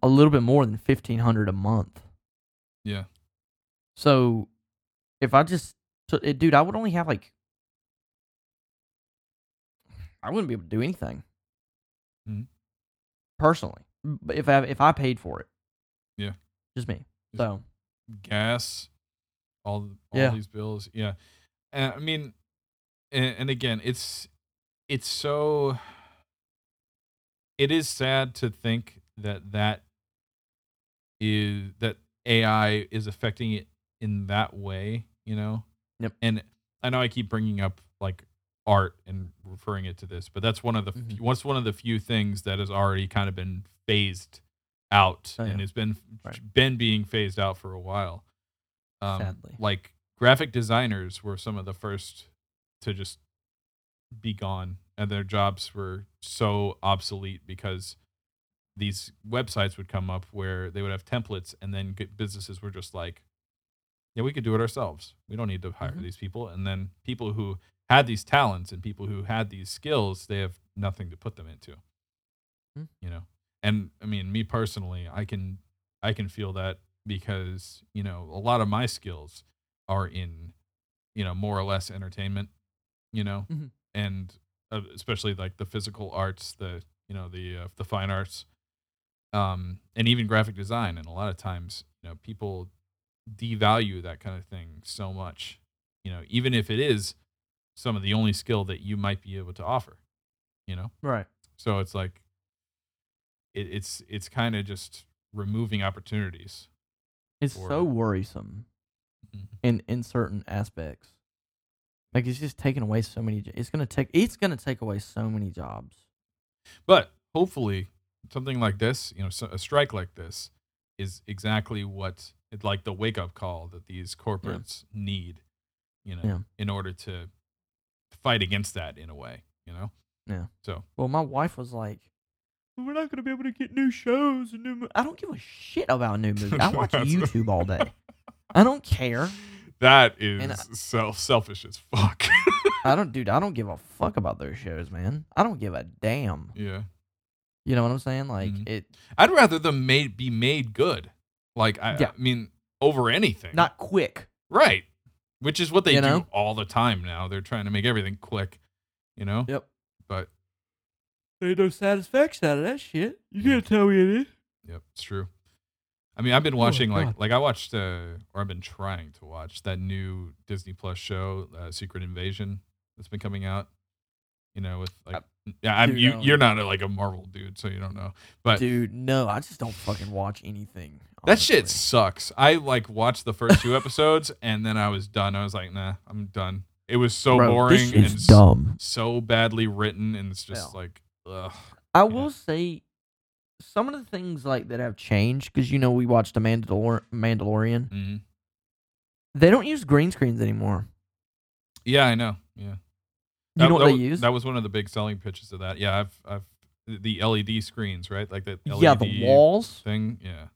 a little bit more than fifteen hundred a month. yeah So if I just took it, dude, I would only have like I wouldn't be able to do anything. Mhm. Personally. But if I if I paid for it. Yeah. Just me. Just- So gas, all all Yeah. these bills. Yeah, and I mean, and, and again, it's it's so. It is sad to think that that is that AI is affecting it in that way. You know. Yep. And I know I keep bringing up like art and referring it to this, but that's one of the Mhm. what's one of the few things that has already kind of been phased out Oh, and yeah. has been Right. been being phased out for a while. Um, Sadly. like graphic designers were some of the first to just be gone, and their jobs were so obsolete because these websites would come up where they would have templates, and then businesses were just like, "Yeah, we could do it ourselves. We don't need to hire Mhm. these people." And then people who had these talents and people who had these skills, they have nothing to put them into. Hmm. You know, and I mean, me personally, I can I can feel that because you know a lot of my skills are in you know more or less entertainment. You know, Mhm. and uh, especially like the physical arts, the you know the uh, the fine arts, um, and even graphic design. And a lot of times, you know, people devalue that kind of thing so much. You know, even if it is some of the only skill that you might be able to offer. You know, Right. so it's like it, it's it's kind of just removing opportunities. It's for- so worrisome Mhm. in in certain aspects. Like it's just taking away so many. It's gonna take. It's gonna take away so many jobs. But hopefully, something like this, you know, a strike like this, is exactly what it's like the wake up call that these corporates need, you know, Yeah. in order to fight against that in a way, you know. Yeah. So Well, my wife was like, "We're not gonna be able to get new shows and new." Mo-. I don't give a shit about new <laughs> movies. I watch YouTube all day. <laughs> I don't care. that is self selfish as fuck. <laughs> I don't, dude. I don't give a fuck about those shows, man. I don't give a damn. yeah, You know what I'm saying? Like Mhm. it, I'd rather them made be made good. Like I, Yeah. I mean, over anything. not quick. right, which is what they You do know? all the time now. They're trying to make everything quick, you know. Yep. But There ain't no satisfaction out of that shit. You Yeah. can't tell me it is. Yep, it's true. I mean, I've been watching like Oh, God. like I watched uh, or I've been trying to watch that new Disney Plus show, uh, Secret Invasion, that's been coming out. You know, with like yeah, I'm dude, you don't you're not a, like a Marvel dude, so you don't know. But Dude, no, I just don't fucking watch anything. that shit sucks. I like watched the first two episodes <laughs> and then I was done. I was like, nah, I'm done. It was so Bro, boring and dumb. so badly written, and it's just Yeah. like, ugh. I Yeah. will say some of the things like that have changed because you know we watched the Mandalor- Mandalorian. hmm They don't use green screens anymore. Yeah, I know. Yeah. You know what they use? That was one of the big selling pitches of that. Yeah, I've I've the LED screens, right? Like the LED yeah, the walls. thing. Yeah.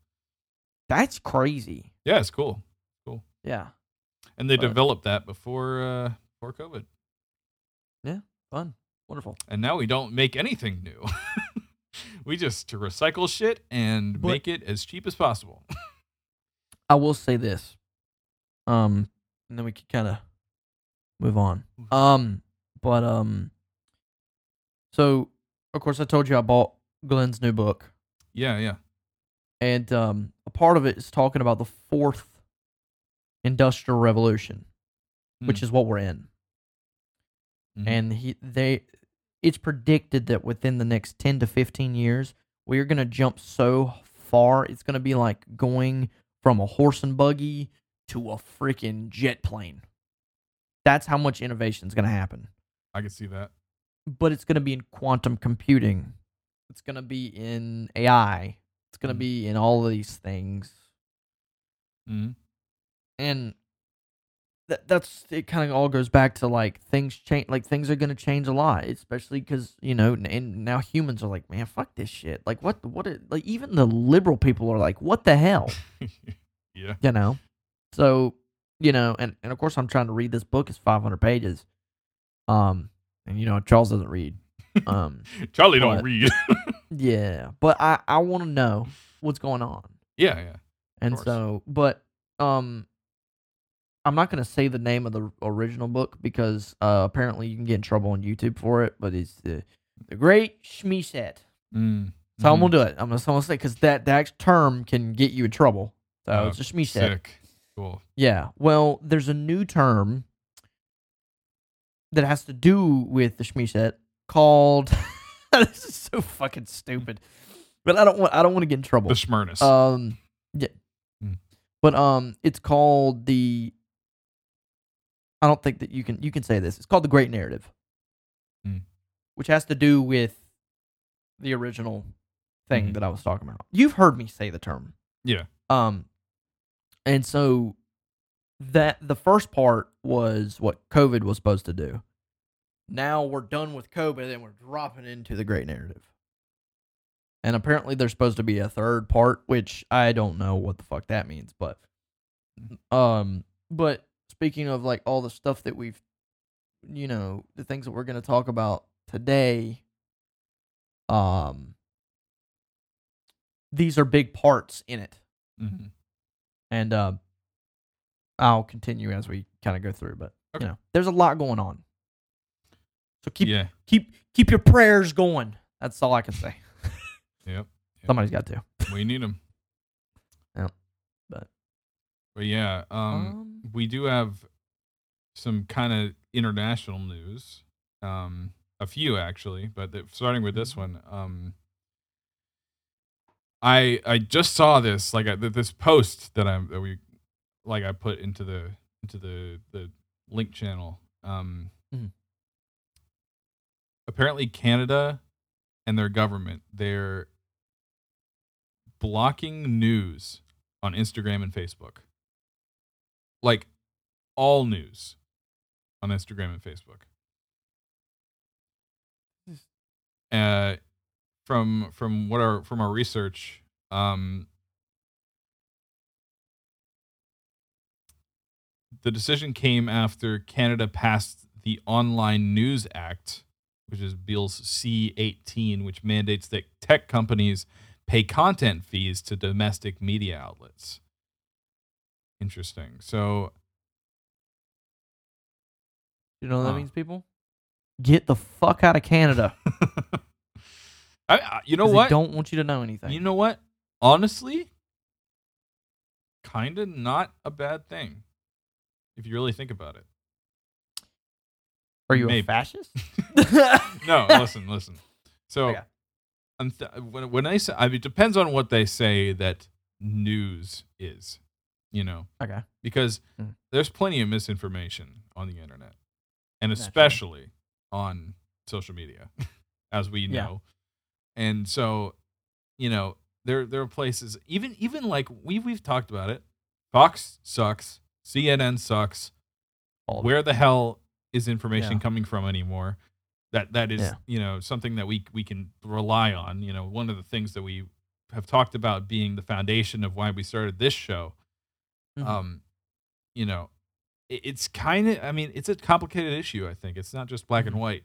That's crazy. Yeah, it's cool. Cool. Yeah, And they But- developed that before uh before COVID. Yeah, fun, wonderful. And now we don't make anything new. <laughs> we just recycle shit and But- make it as cheap as possible. <laughs> I will say this, um, and then we can kind of move on. Um, but um, so of course I told you I bought Glenn's new book. yeah, yeah. and um, a part of it is talking about the fourth industrial revolution, which Hmm. is what we're in. Mhm. And he they, it's predicted that within the next ten to fifteen years, we are gonna jump so far. It's gonna be like going from a horse and buggy to a freaking jet plane. That's how much innovation is gonna happen. I can see that. But it's gonna be in quantum computing. It's gonna be in AI. It's gonna Mhm. be in all of these things. hmm and that that's it kind of all goes back to like things change like things are going to change a lot especially because you know n- and now humans are like man fuck this shit like what what like even the liberal people are like what the hell <laughs> yeah. you know so you know and, and of course i'm trying to read this book it's 500 pages um and you know charles doesn't read um <laughs> Charlie don't read. <laughs> yeah but i i want to know what's going on yeah, yeah. And course. so, but um, I'm not gonna say the name of the original book because uh, apparently you can get in trouble on YouTube for it. But it's the the Great Shmishet. Mm. So I'm Mhm. gonna do it. I'm gonna, so I'm gonna say because that that term can get you in trouble. So Oh, it's a Shmishet. Sick. Cool. Yeah. Well, there's a new term that has to do with the Shmishet called. <laughs> this is so fucking stupid. But I don't want. I don't want to get in trouble. The Smyrnus. Um, yeah, Mm. but um, it's called the. I don't think that you can you can say this. It's called the Great Narrative. Mm. which has to do with the original thing Mhm. that I was talking about. You've heard me say the term. Yeah. Um, and so that the first part was what COVID was supposed to do. Now we're done with COVID and we're dropping into the great narrative. And apparently there's supposed to be a third part, which I don't know what the fuck that means, but um but speaking of like all the stuff that we've you know, the things that we're going to talk about today um these are big parts in it Mm-hmm. and uh, I'll continue as we kind of go through. But Okay. you know, there's a lot going on, so keep Yeah. keep keep your prayers going. That's all I can say. <laughs> <laughs> Yep. Somebody's got to. We need them. Yep. But But yeah, um, Um, we do have some kind of international news. Um, a few actually, but the, starting with this one, um, I I just saw this like I, this post that I that we like I put into the into the the link channel. Um, Mhm. apparently Canada and their government they're blocking news on Instagram and Facebook. Like all news on Instagram and Facebook. Uh from from what our from our research um the decision came after Canada passed the Online News Act, which is Bill's C18, which mandates that tech companies pay content fees to domestic media outlets. Interesting. So, you know what that Huh. means, people? Get the fuck out of Canada. <laughs> I, I, you know what? Don't want you to know anything. You know what? Honestly, kind of not a bad thing if you really think about it. Are you maybe. a fascist? <laughs> <laughs> No, listen, listen. So, Okay. I'm th- when when I say, I mean, it depends on what they say that news is, you know, Okay. because Mm. there's plenty of misinformation on the internet, and Naturally. especially on social media, <laughs> as we Yeah. know. And so, you know, there there are places even even like we we've talked about it. Fox sucks. CNN sucks. All Where the hell is information Yeah. coming from anymore? That that is Yeah. you know something that we we can rely on. You know, one of the things that we have talked about being the foundation of why we started this show Mhm. um you know it, it's kind of i mean it's a complicated issue i think it's not just black Mhm. and white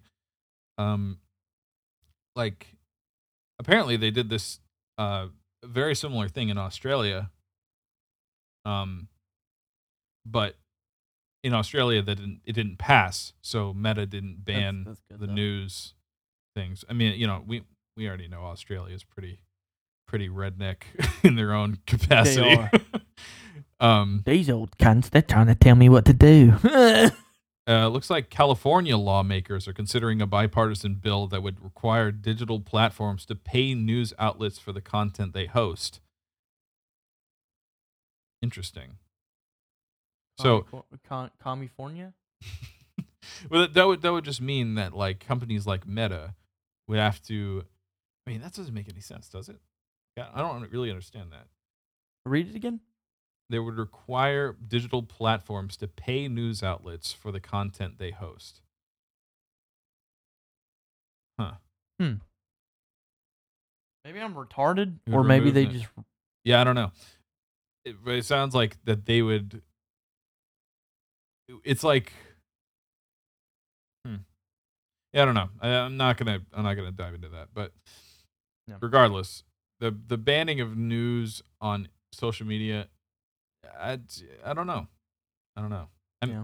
um like apparently they did this uh very similar thing in australia um but in australia that didn't it didn't pass so meta didn't That's- ban that's good, the though. news things i mean you know we we already know australia is pretty pretty redneck <laughs> in their own capacity are. <laughs> um These old cunts, they're trying to tell me what to do. <laughs> Uh, looks like California lawmakers are considering a bipartisan bill that would require digital platforms to pay news outlets for the content they host. Interesting. So, Con- California? <laughs> well, that- that would that would just mean that like companies like Meta would have to. I mean, that doesn't make any sense, does it? Yeah, I don't really understand that. Read it again. They would require digital platforms to pay news outlets for the content they host. Huh. Hmm. Maybe I'm retarded, It or maybe they the- just Yeah, I don't know. It, but it sounds like that they would. It's like. Hmm. Yeah, I don't know. I, I'm not gonna. I'm not gonna dive into that. But Yeah. regardless, the the banning of news on social media, I I don't know. I don't know. And yeah.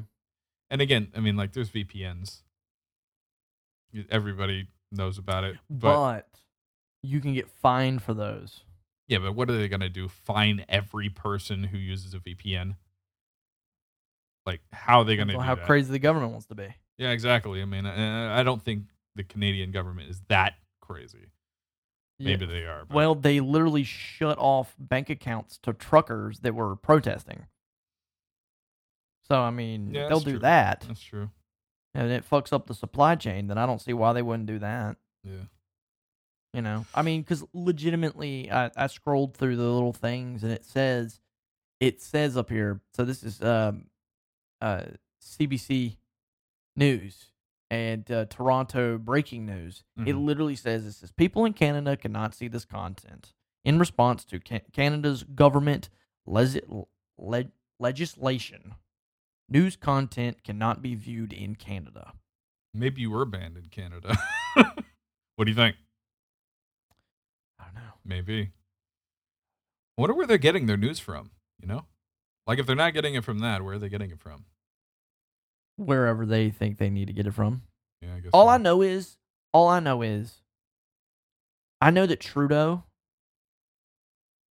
and again, I mean, like there's VPNs. Everybody knows about it, but But you can get fined for those. Yeah, but what are they gonna do? Fine every person who uses a VPN? Like, how are they gonna Depends how that? crazy the government wants to be. Yeah, exactly. I mean, I, I don't think the Canadian government is that crazy. Maybe they are. But Well, they literally shut off bank accounts to truckers that were protesting. So I mean, Yeah, they'll do true. that. that's true. and it fucks up the supply chain, then I don't see why they wouldn't do that. Yeah. You know, I mean, because legitimately, I, I scrolled through the little things and it says, it says up here. So this is um, uh, CBC News and uh, Toronto Breaking News. It Mhm. literally says it says people in Canada cannot see this content in response to Ca- Canada's government les- le- legislation. News content cannot be viewed in Canada. Maybe you were banned in Canada. <laughs> what do you think? I don't know. Maybe. I wonder where they're getting their news from, you know? Like if they're not getting it from that, where are they getting it from? Wherever they think they need to get it from. Yeah, I guess. All so. I know is, all I know is, I know that Trudeau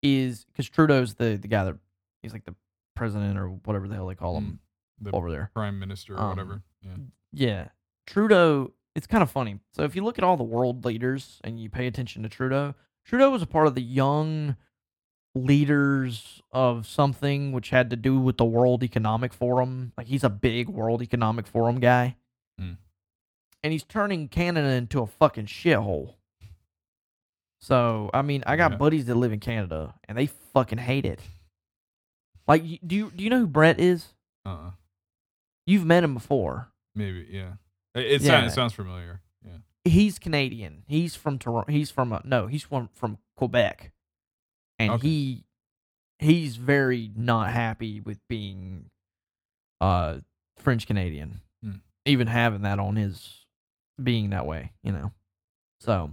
is because Trudeau's the the guy that he's like the president or whatever the hell they call him the over there. prime minister or Um, whatever. Yeah. Yeah, Trudeau. It's kind of funny. So if you look at all the world leaders and you pay attention to Trudeau, Trudeau was a part of the young leaders of something which had to do with the World Economic Forum. Like he's a big World Economic Forum guy. Hmm. And he's turning Canada into a fucking shithole. So, I mean, I got Yeah. buddies that live in Canada and they fucking hate it. Like do you do you know who Brett is? Uh-uh. You've met him before. Maybe, yeah. It, it, Yeah. sounds, it sounds familiar. Yeah. he's Canadian. He's from Toronto. He's from uh, no, he's from from Quebec, and Okay. he he's very not happy with being uh French Canadian, Hmm. even having that on his being that way. You know, so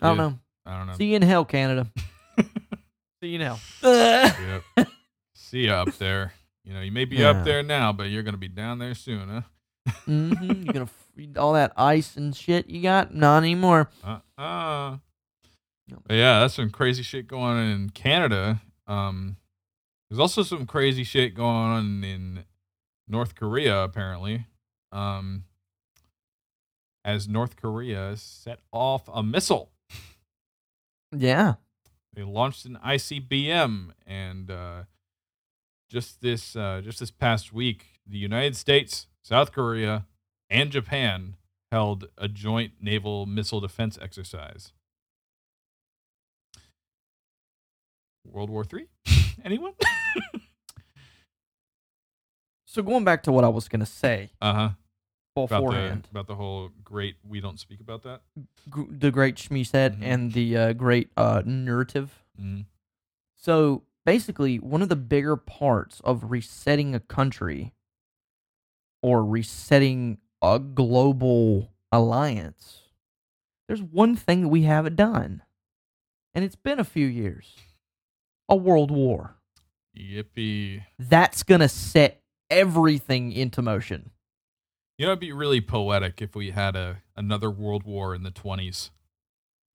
I don't know. I don't know. See you in hell, Canada. <laughs> See you now. Yep. See you up there. You know, you may be Yeah. up there now, but you're gonna be down there soon, huh? hmm You're gonna <laughs> f- all that ice and shit you got? Not anymore. Uh uh. But yeah, that's some crazy shit going on in Canada. Um, there's also some crazy shit going on in North Korea, apparently. Um, as North Korea set off a missile. Yeah. They launched an ICBM, and uh, just this uh, just this past week, the United States, South Korea, and Japan held a joint naval missile defense exercise. World War Three? <laughs> Anyone? <laughs> So going back to what I was gonna say uh huh. About the beforehand. about the whole great. We don't speak about that. gr- the great Schmeeset Mhm. and the uh, great uh, narrative. Mm. So basically, one of the bigger parts of resetting a country or resetting a global alliance, there's one thing that we haven't done, and it's been a few years a world war. Yippee! That's going to set everything into motion. You know, it'd be really poetic if we had a another World War in the twenties.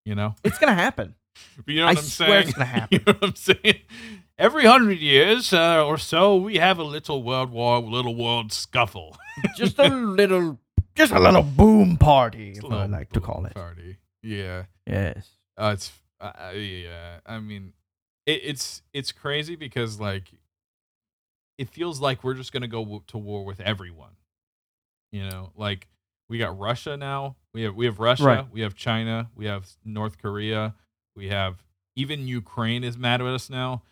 You know. It's going to happen. <laughs> You know what I'm swear saying? it's gonna <laughs> happen. you know what I'm saying? Every hundred years uh, or so, we have a little world war, little world scuffle. <laughs> just a little, just a little boom party, It's if a I like to call it. Party. Yeah. Yes. Uh, it's uh, yeah. I mean, it, it's it's crazy because like, it feels like we're just gonna go to war with everyone. You know, like we got Russia now. We have we have Russia. Right. We have China. We have North Korea. We have even Ukraine is mad at us now.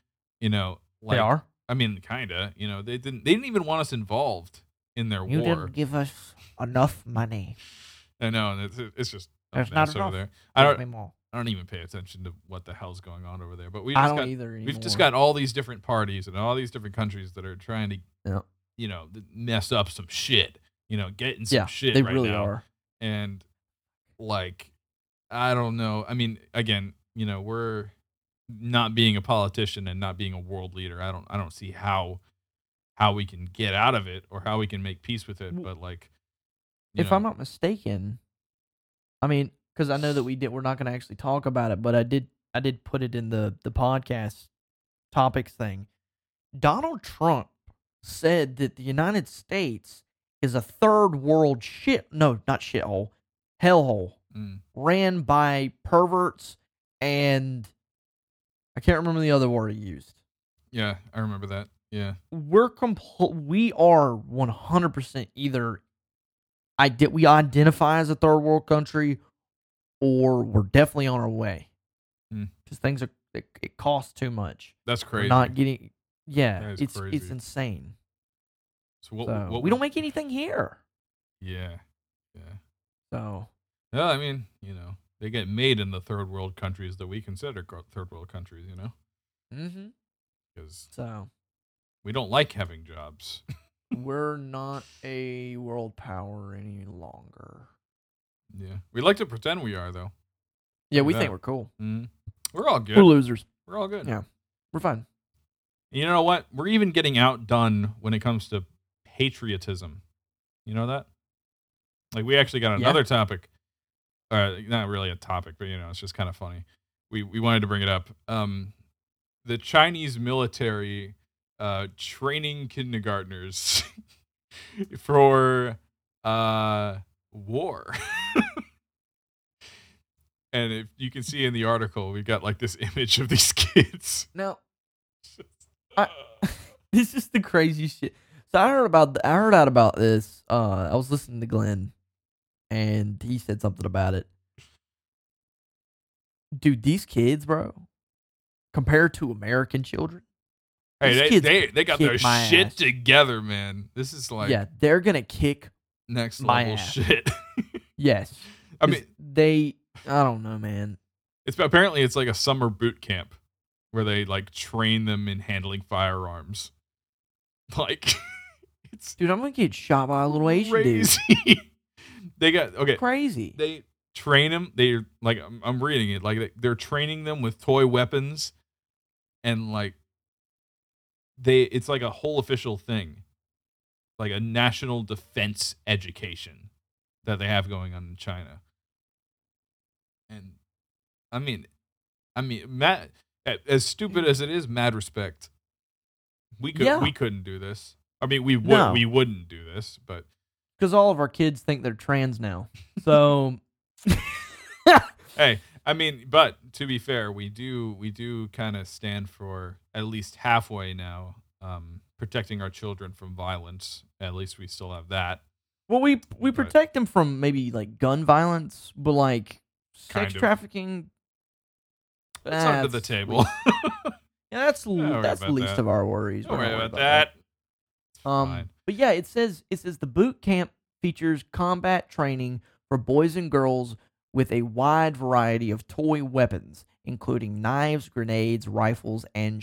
You know, like they are. I mean, kinda. You know, they didn't. They didn't even want us involved in their You war. didn't give us enough money. I know, and it's it's just oh There's not enough. over there. I don't. me more. I don't even pay attention to what the hell's going on over there. But we I don't got either. we've just got all these different parties and all these different countries that are trying to, Yeah. you know, mess up some shit. You know, getting some Yeah, shit they right really now. are. and like i don't know i mean again you know we're not being a politician and not being a world leader i don't i don't see how how we can get out of it or how we can make peace with it but like If know, I'm not mistaken, I mean, because I know that we did, we're not going to actually talk about it, but I did, I did put it in the the podcast topics thing. Donald Trump said that the United States is a third world shit. No, not shithole, hellhole. mm, ran by perverts and I can't remember the other word he used. yeah i remember that yeah We're compl- we are 100% either I did we identify as a third world country, or we're definitely on our way. Hmm. Because things are it, it costs too much. That's We're crazy. not getting. Yeah, That is it's it's insane. so what, so what we don't make anything here. Yeah. Yeah. So Yeah, I mean, you know, they get made in the third world countries that we consider third world countries, you know? Mm hmm Because so we don't like having jobs. <laughs> we're not a world power any longer. Yeah. We like to pretend we are, though. Yeah, we Yeah. think we're cool. hmm We're all good. We're losers. We're all good. Yeah. We're fine. You know what? We're even getting outdone when it comes to patriotism. You know that? Like we actually got Yeah. another topic. Uh, not really a topic, but you know, it's just kind of funny. We we wanted to bring it up. Um, the Chinese military uh, training kindergartners <laughs> for uh, war. <laughs> and if you can see in the article, we've got like this image of these <laughs> kids. Now, I, <laughs> this is the crazy shit. So I heard about the, I heard out about this. Uh, I was listening to Glenn, and he said something about it. Dude, these kids, bro, compared to American children, Hey, they, they they got their shit ass. together, man. This is like yeah, they're gonna kick. Next my level ass. shit. <laughs> Yes, I mean, they. I don't know, man. it's apparently it's like a summer boot camp where they like train them in handling firearms. <laughs> Like <laughs> it's Dude, I'm gonna get shot by a little Asian crazy. they got okay. dude. Crazy. They train them. They like I'm, I'm reading it like they're training them with toy weapons, and like they it's like a whole official thing, like a national defense education that they have going on in China. And I mean, I mean, mad, as stupid as it is, mad respect. We could Yeah. we couldn't do this. I mean, we would No. we wouldn't do this, but Because all of our kids think they're trans now. So. <laughs> <laughs> hey i mean but to be fair we do we do kind of stand for at least halfway now um protecting our children from violence at least we still have that Well, we we But- protect them from maybe like gun violence, but like Kind sex of. trafficking. that's under the that's- table <laughs> Yeah, that's l- worry that's the about least that. of our worries. don't We're worry not about that It's Um, fine. but yeah, it says it says the boot camp features combat training for boys and girls with a wide variety of toy weapons, including knives, grenades, rifles, and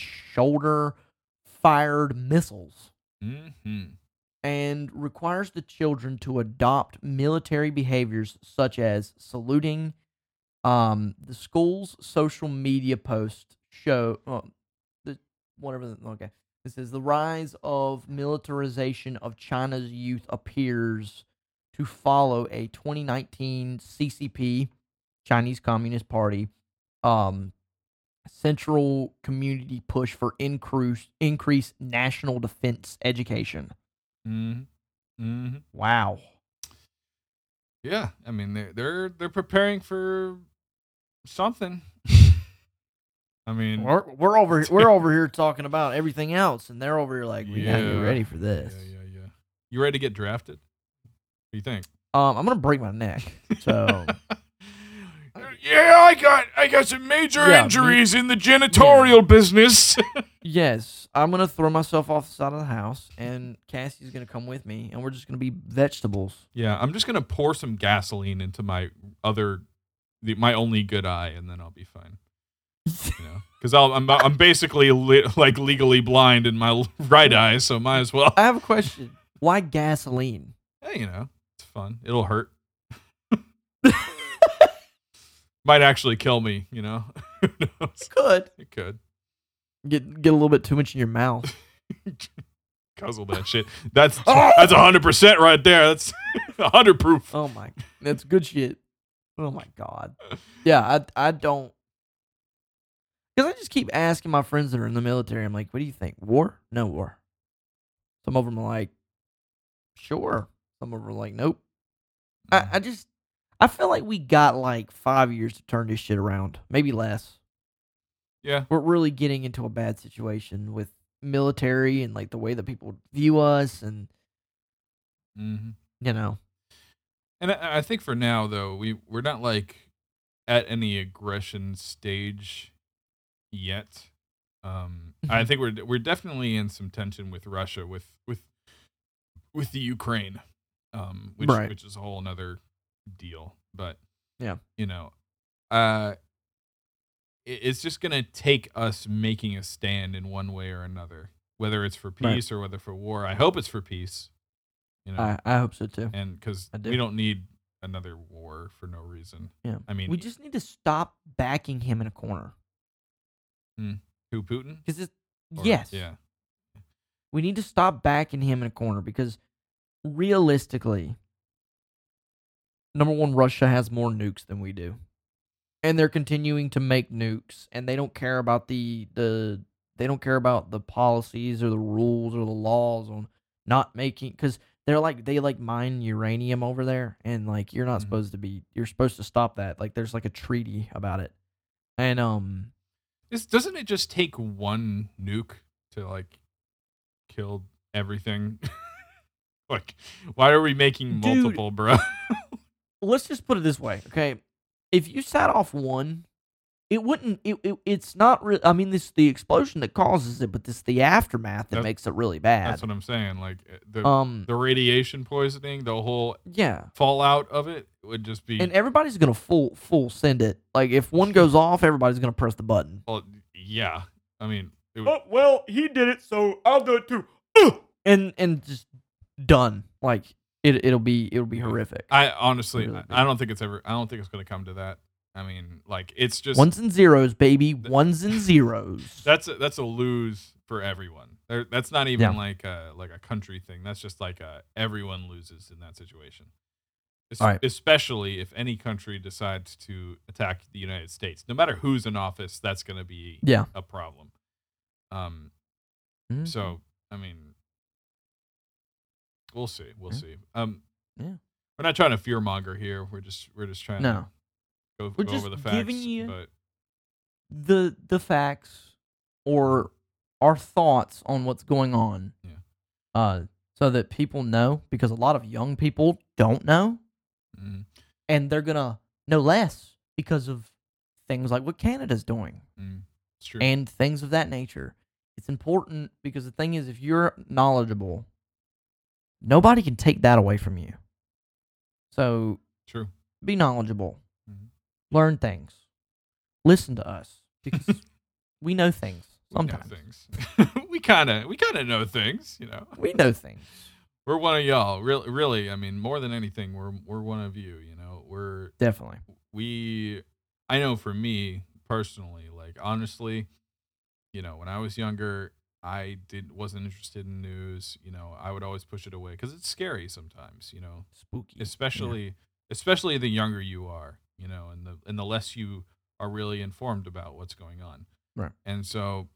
shoulder-fired missiles. Mhm. and requires the children to adopt military behaviors such as saluting. Um, the school's social media posts show well, the whatever. The, okay, this is the rise of militarization of China's youth appears to follow a 2019 CCP, Chinese Communist Party, um, central community push for increase increased national defense education. Mhm. Mhm. Wow. yeah i mean they're they're they're preparing for something <laughs> i mean We're, we're over we're <laughs> over here talking about everything else, and they're over here like we gotta Yeah. get ready for this. yeah yeah yeah you ready to get drafted what do you think Um, I'm gonna break my neck. So <laughs> yeah, I got I got some major Yeah, me- injuries in the janitorial business. <laughs> yes, I'm gonna throw myself off the side of the house, and Cassie's gonna come with me, and we're just gonna be vegetables. yeah, I'm just gonna pour some gasoline into my other, the, my only good eye, and then I'll be fine. You know, <laughs> because I'm I'm basically li- like legally blind in my <laughs> right eye, so might as well. I have a question. Why gasoline? Hey, you know, it's fun. It'll hurt. Might actually kill me. You know, <laughs> Who knows? Could It could. get get a little bit too much in your mouth. <laughs> Guzzle that shit. That's <laughs> oh! that's hundred percent right there. That's hundred proof. Oh my, that's good shit. Oh my god. Yeah, I I don't. Because I just keep asking my friends that are in the military. I'm like, what do you think? War? No war. Some of them are like, sure. Some of them are like, nope. I, hmm. I just, I feel like we got like five years to turn this shit around, maybe less. Yeah. We're really getting into a bad situation with military and like the way that people view us, and hmm you know, And I, I think for now, though, we we're not like at any aggression stage yet. Um, I Mhm. think we're we're definitely in some tension with Russia with with with the Ukraine, um, which Right. which is a whole another deal. But Yeah. you know, uh, it, it's just gonna take us making a stand in one way or another, whether it's for Right. peace or whether for war. I hope it's for peace. You know, I, I hope so too. and because do. we don't need another war for no reason. Yeah. I mean, we just need to stop backing him in a corner. who Putin? Because it's Or- yes, Yeah. we need to stop backing him in a corner because realistically, number one, Russia has more nukes than we do, and they're continuing to make nukes, and they don't care about the the they don't care about the policies or the rules or the laws on not making because they're like they like mine uranium over there, and like you're not Mhm. supposed to be you're supposed to stop that. Like there's like a treaty about it, and um This doesn't it just take one nuke to like kill everything? <laughs> like, why are we making Dude. multiple, bro? <laughs> let's just put it this way, okay? If you sat off one, it wouldn't. It, it it's not. Re- I mean, this the explosion that causes it, but this the aftermath that That's- makes it really bad. That's what I'm saying. Like uh, the um, the radiation poisoning, the whole yeah, fallout of it would just be. and everybody's gonna full full send it. Like if one goes off, everybody's gonna press the button. well, yeah. I mean, it would, Oh well, he did it, so I'll do it too. And and just done. Like it it'll be it'll be horrific. I honestly, Really I. I don't think it's ever. I don't think it's going to come to that. I mean, like it's just Ones and zeros, baby. Ones and zeros. <laughs> that's a, that's a lose for everyone. There, that's not even Yeah. like a like a country thing. That's just like a everyone loses in that situation. Es- right. Especially if any country decides to attack the United States, no matter who's in office, that's going to be Yeah. a problem. Um. Mhm. So I mean, we'll see. We'll Yeah. see. Um. Yeah. We're not trying to fear monger here. We're just we're just trying No. to go, We're go just over the facts. giving you- but the the facts or our thoughts on what's going on. Yeah. Uh so that people know because a lot of young people don't know mm, and they're going to know less because of things like what Canada's doing mm, it's true. and things of that nature. It's important because the thing is if you're knowledgeable nobody can take that away from you. So true. be knowledgeable. Mhm. Learn things. Listen to us because <laughs> we know things We know sometimes. things. <laughs> we kind of we kind of know things, you know. We know things. We're one of y'all. Really, really. I mean, more than anything, we're we're one of you. You know, we're Definitely. we. I know for me personally, like honestly, you know, when I was younger, I didn't wasn't interested in news. You know, I would always push it away because it's scary sometimes. You know, Spooky. especially especially the younger you are. You know, and the and the less you are really informed about what's going on. Right. And so,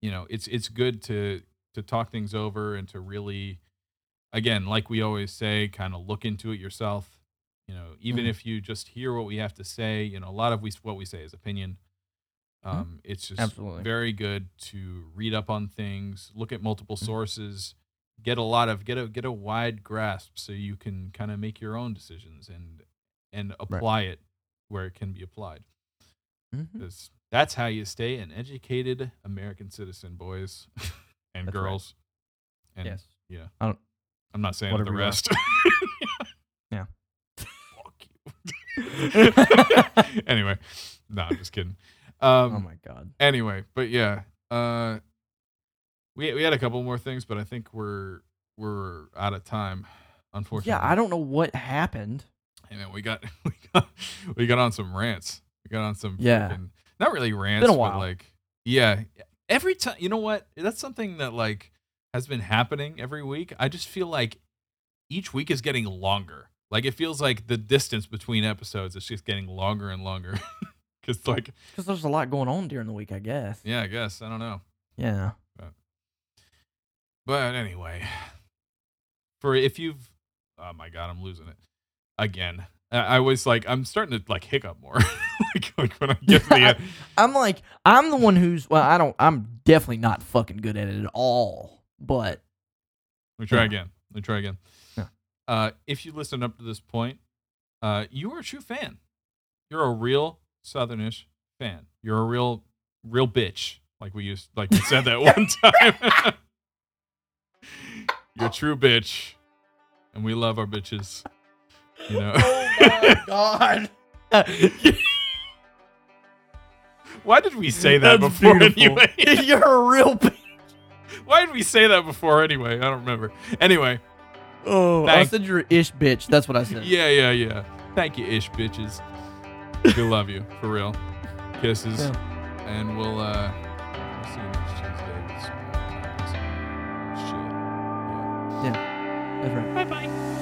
you know, it's it's good to to talk things over and to really again, like we always say, kind of look into it yourself. You know, even Mhm. if you just hear what we have to say, you know, a lot of we what we say is opinion. Um, it's just Absolutely. very good to read up on things, look at multiple Mhm. sources, get a lot of get a get a wide grasp so you can kind of make your own decisions and and apply it where it can be applied. Because that's how you stay an educated American citizen, boys <laughs> and That's right. girls. And Yes. yeah, I don't- I'm not saying the whatever you are. rest. <laughs> Yeah. Fuck you. <laughs> anyway, no, I'm just kidding. Um, oh my god. anyway, but yeah, uh, we we had a couple more things, but I think we're we're out of time. Unfortunately, Yeah, I don't know what happened. Hey man, we got <laughs> we got we got on some rants. We got on some Yeah. freaking- not really rants, a but like yeah. Every time, you know what? That's something that like has been happening every week. I just feel like each week is getting longer. Like it feels like the distance between episodes is just getting longer and longer. <laughs> Cause like Because there's a lot going on during the week, I guess. yeah, I guess I don't know. Yeah. But anyway, for if you've, oh my god, I'm losing it again. I, I was like, I'm starting to like hiccup more, <laughs> like, like when I <laughs> get to the end. I'm like, I'm the one who's well, I don't I'm definitely not fucking good at it at all. But Let me try Yeah. again. Let me try again. Yeah. Uh, if you listen up to this point, uh, you are a true fan. You're a real Southernish fan. You're a real, real bitch. Like we used, like we said that <laughs> one time. <laughs> You're a true bitch, and we love our bitches. You know. <laughs> Oh my God. Why did we say that That's before beautiful. anyway? You're a real bitch. Why did we say that before anyway? I don't remember. Anyway, Oh, I said you're ish bitch. That's what I said. yeah, yeah, yeah. Thank you, ish bitches. We love you for real. Kisses, Yeah. and we'll uh, we'll see you next Tuesday. with some more topics. Shit. Yeah. That's right. Bye bye.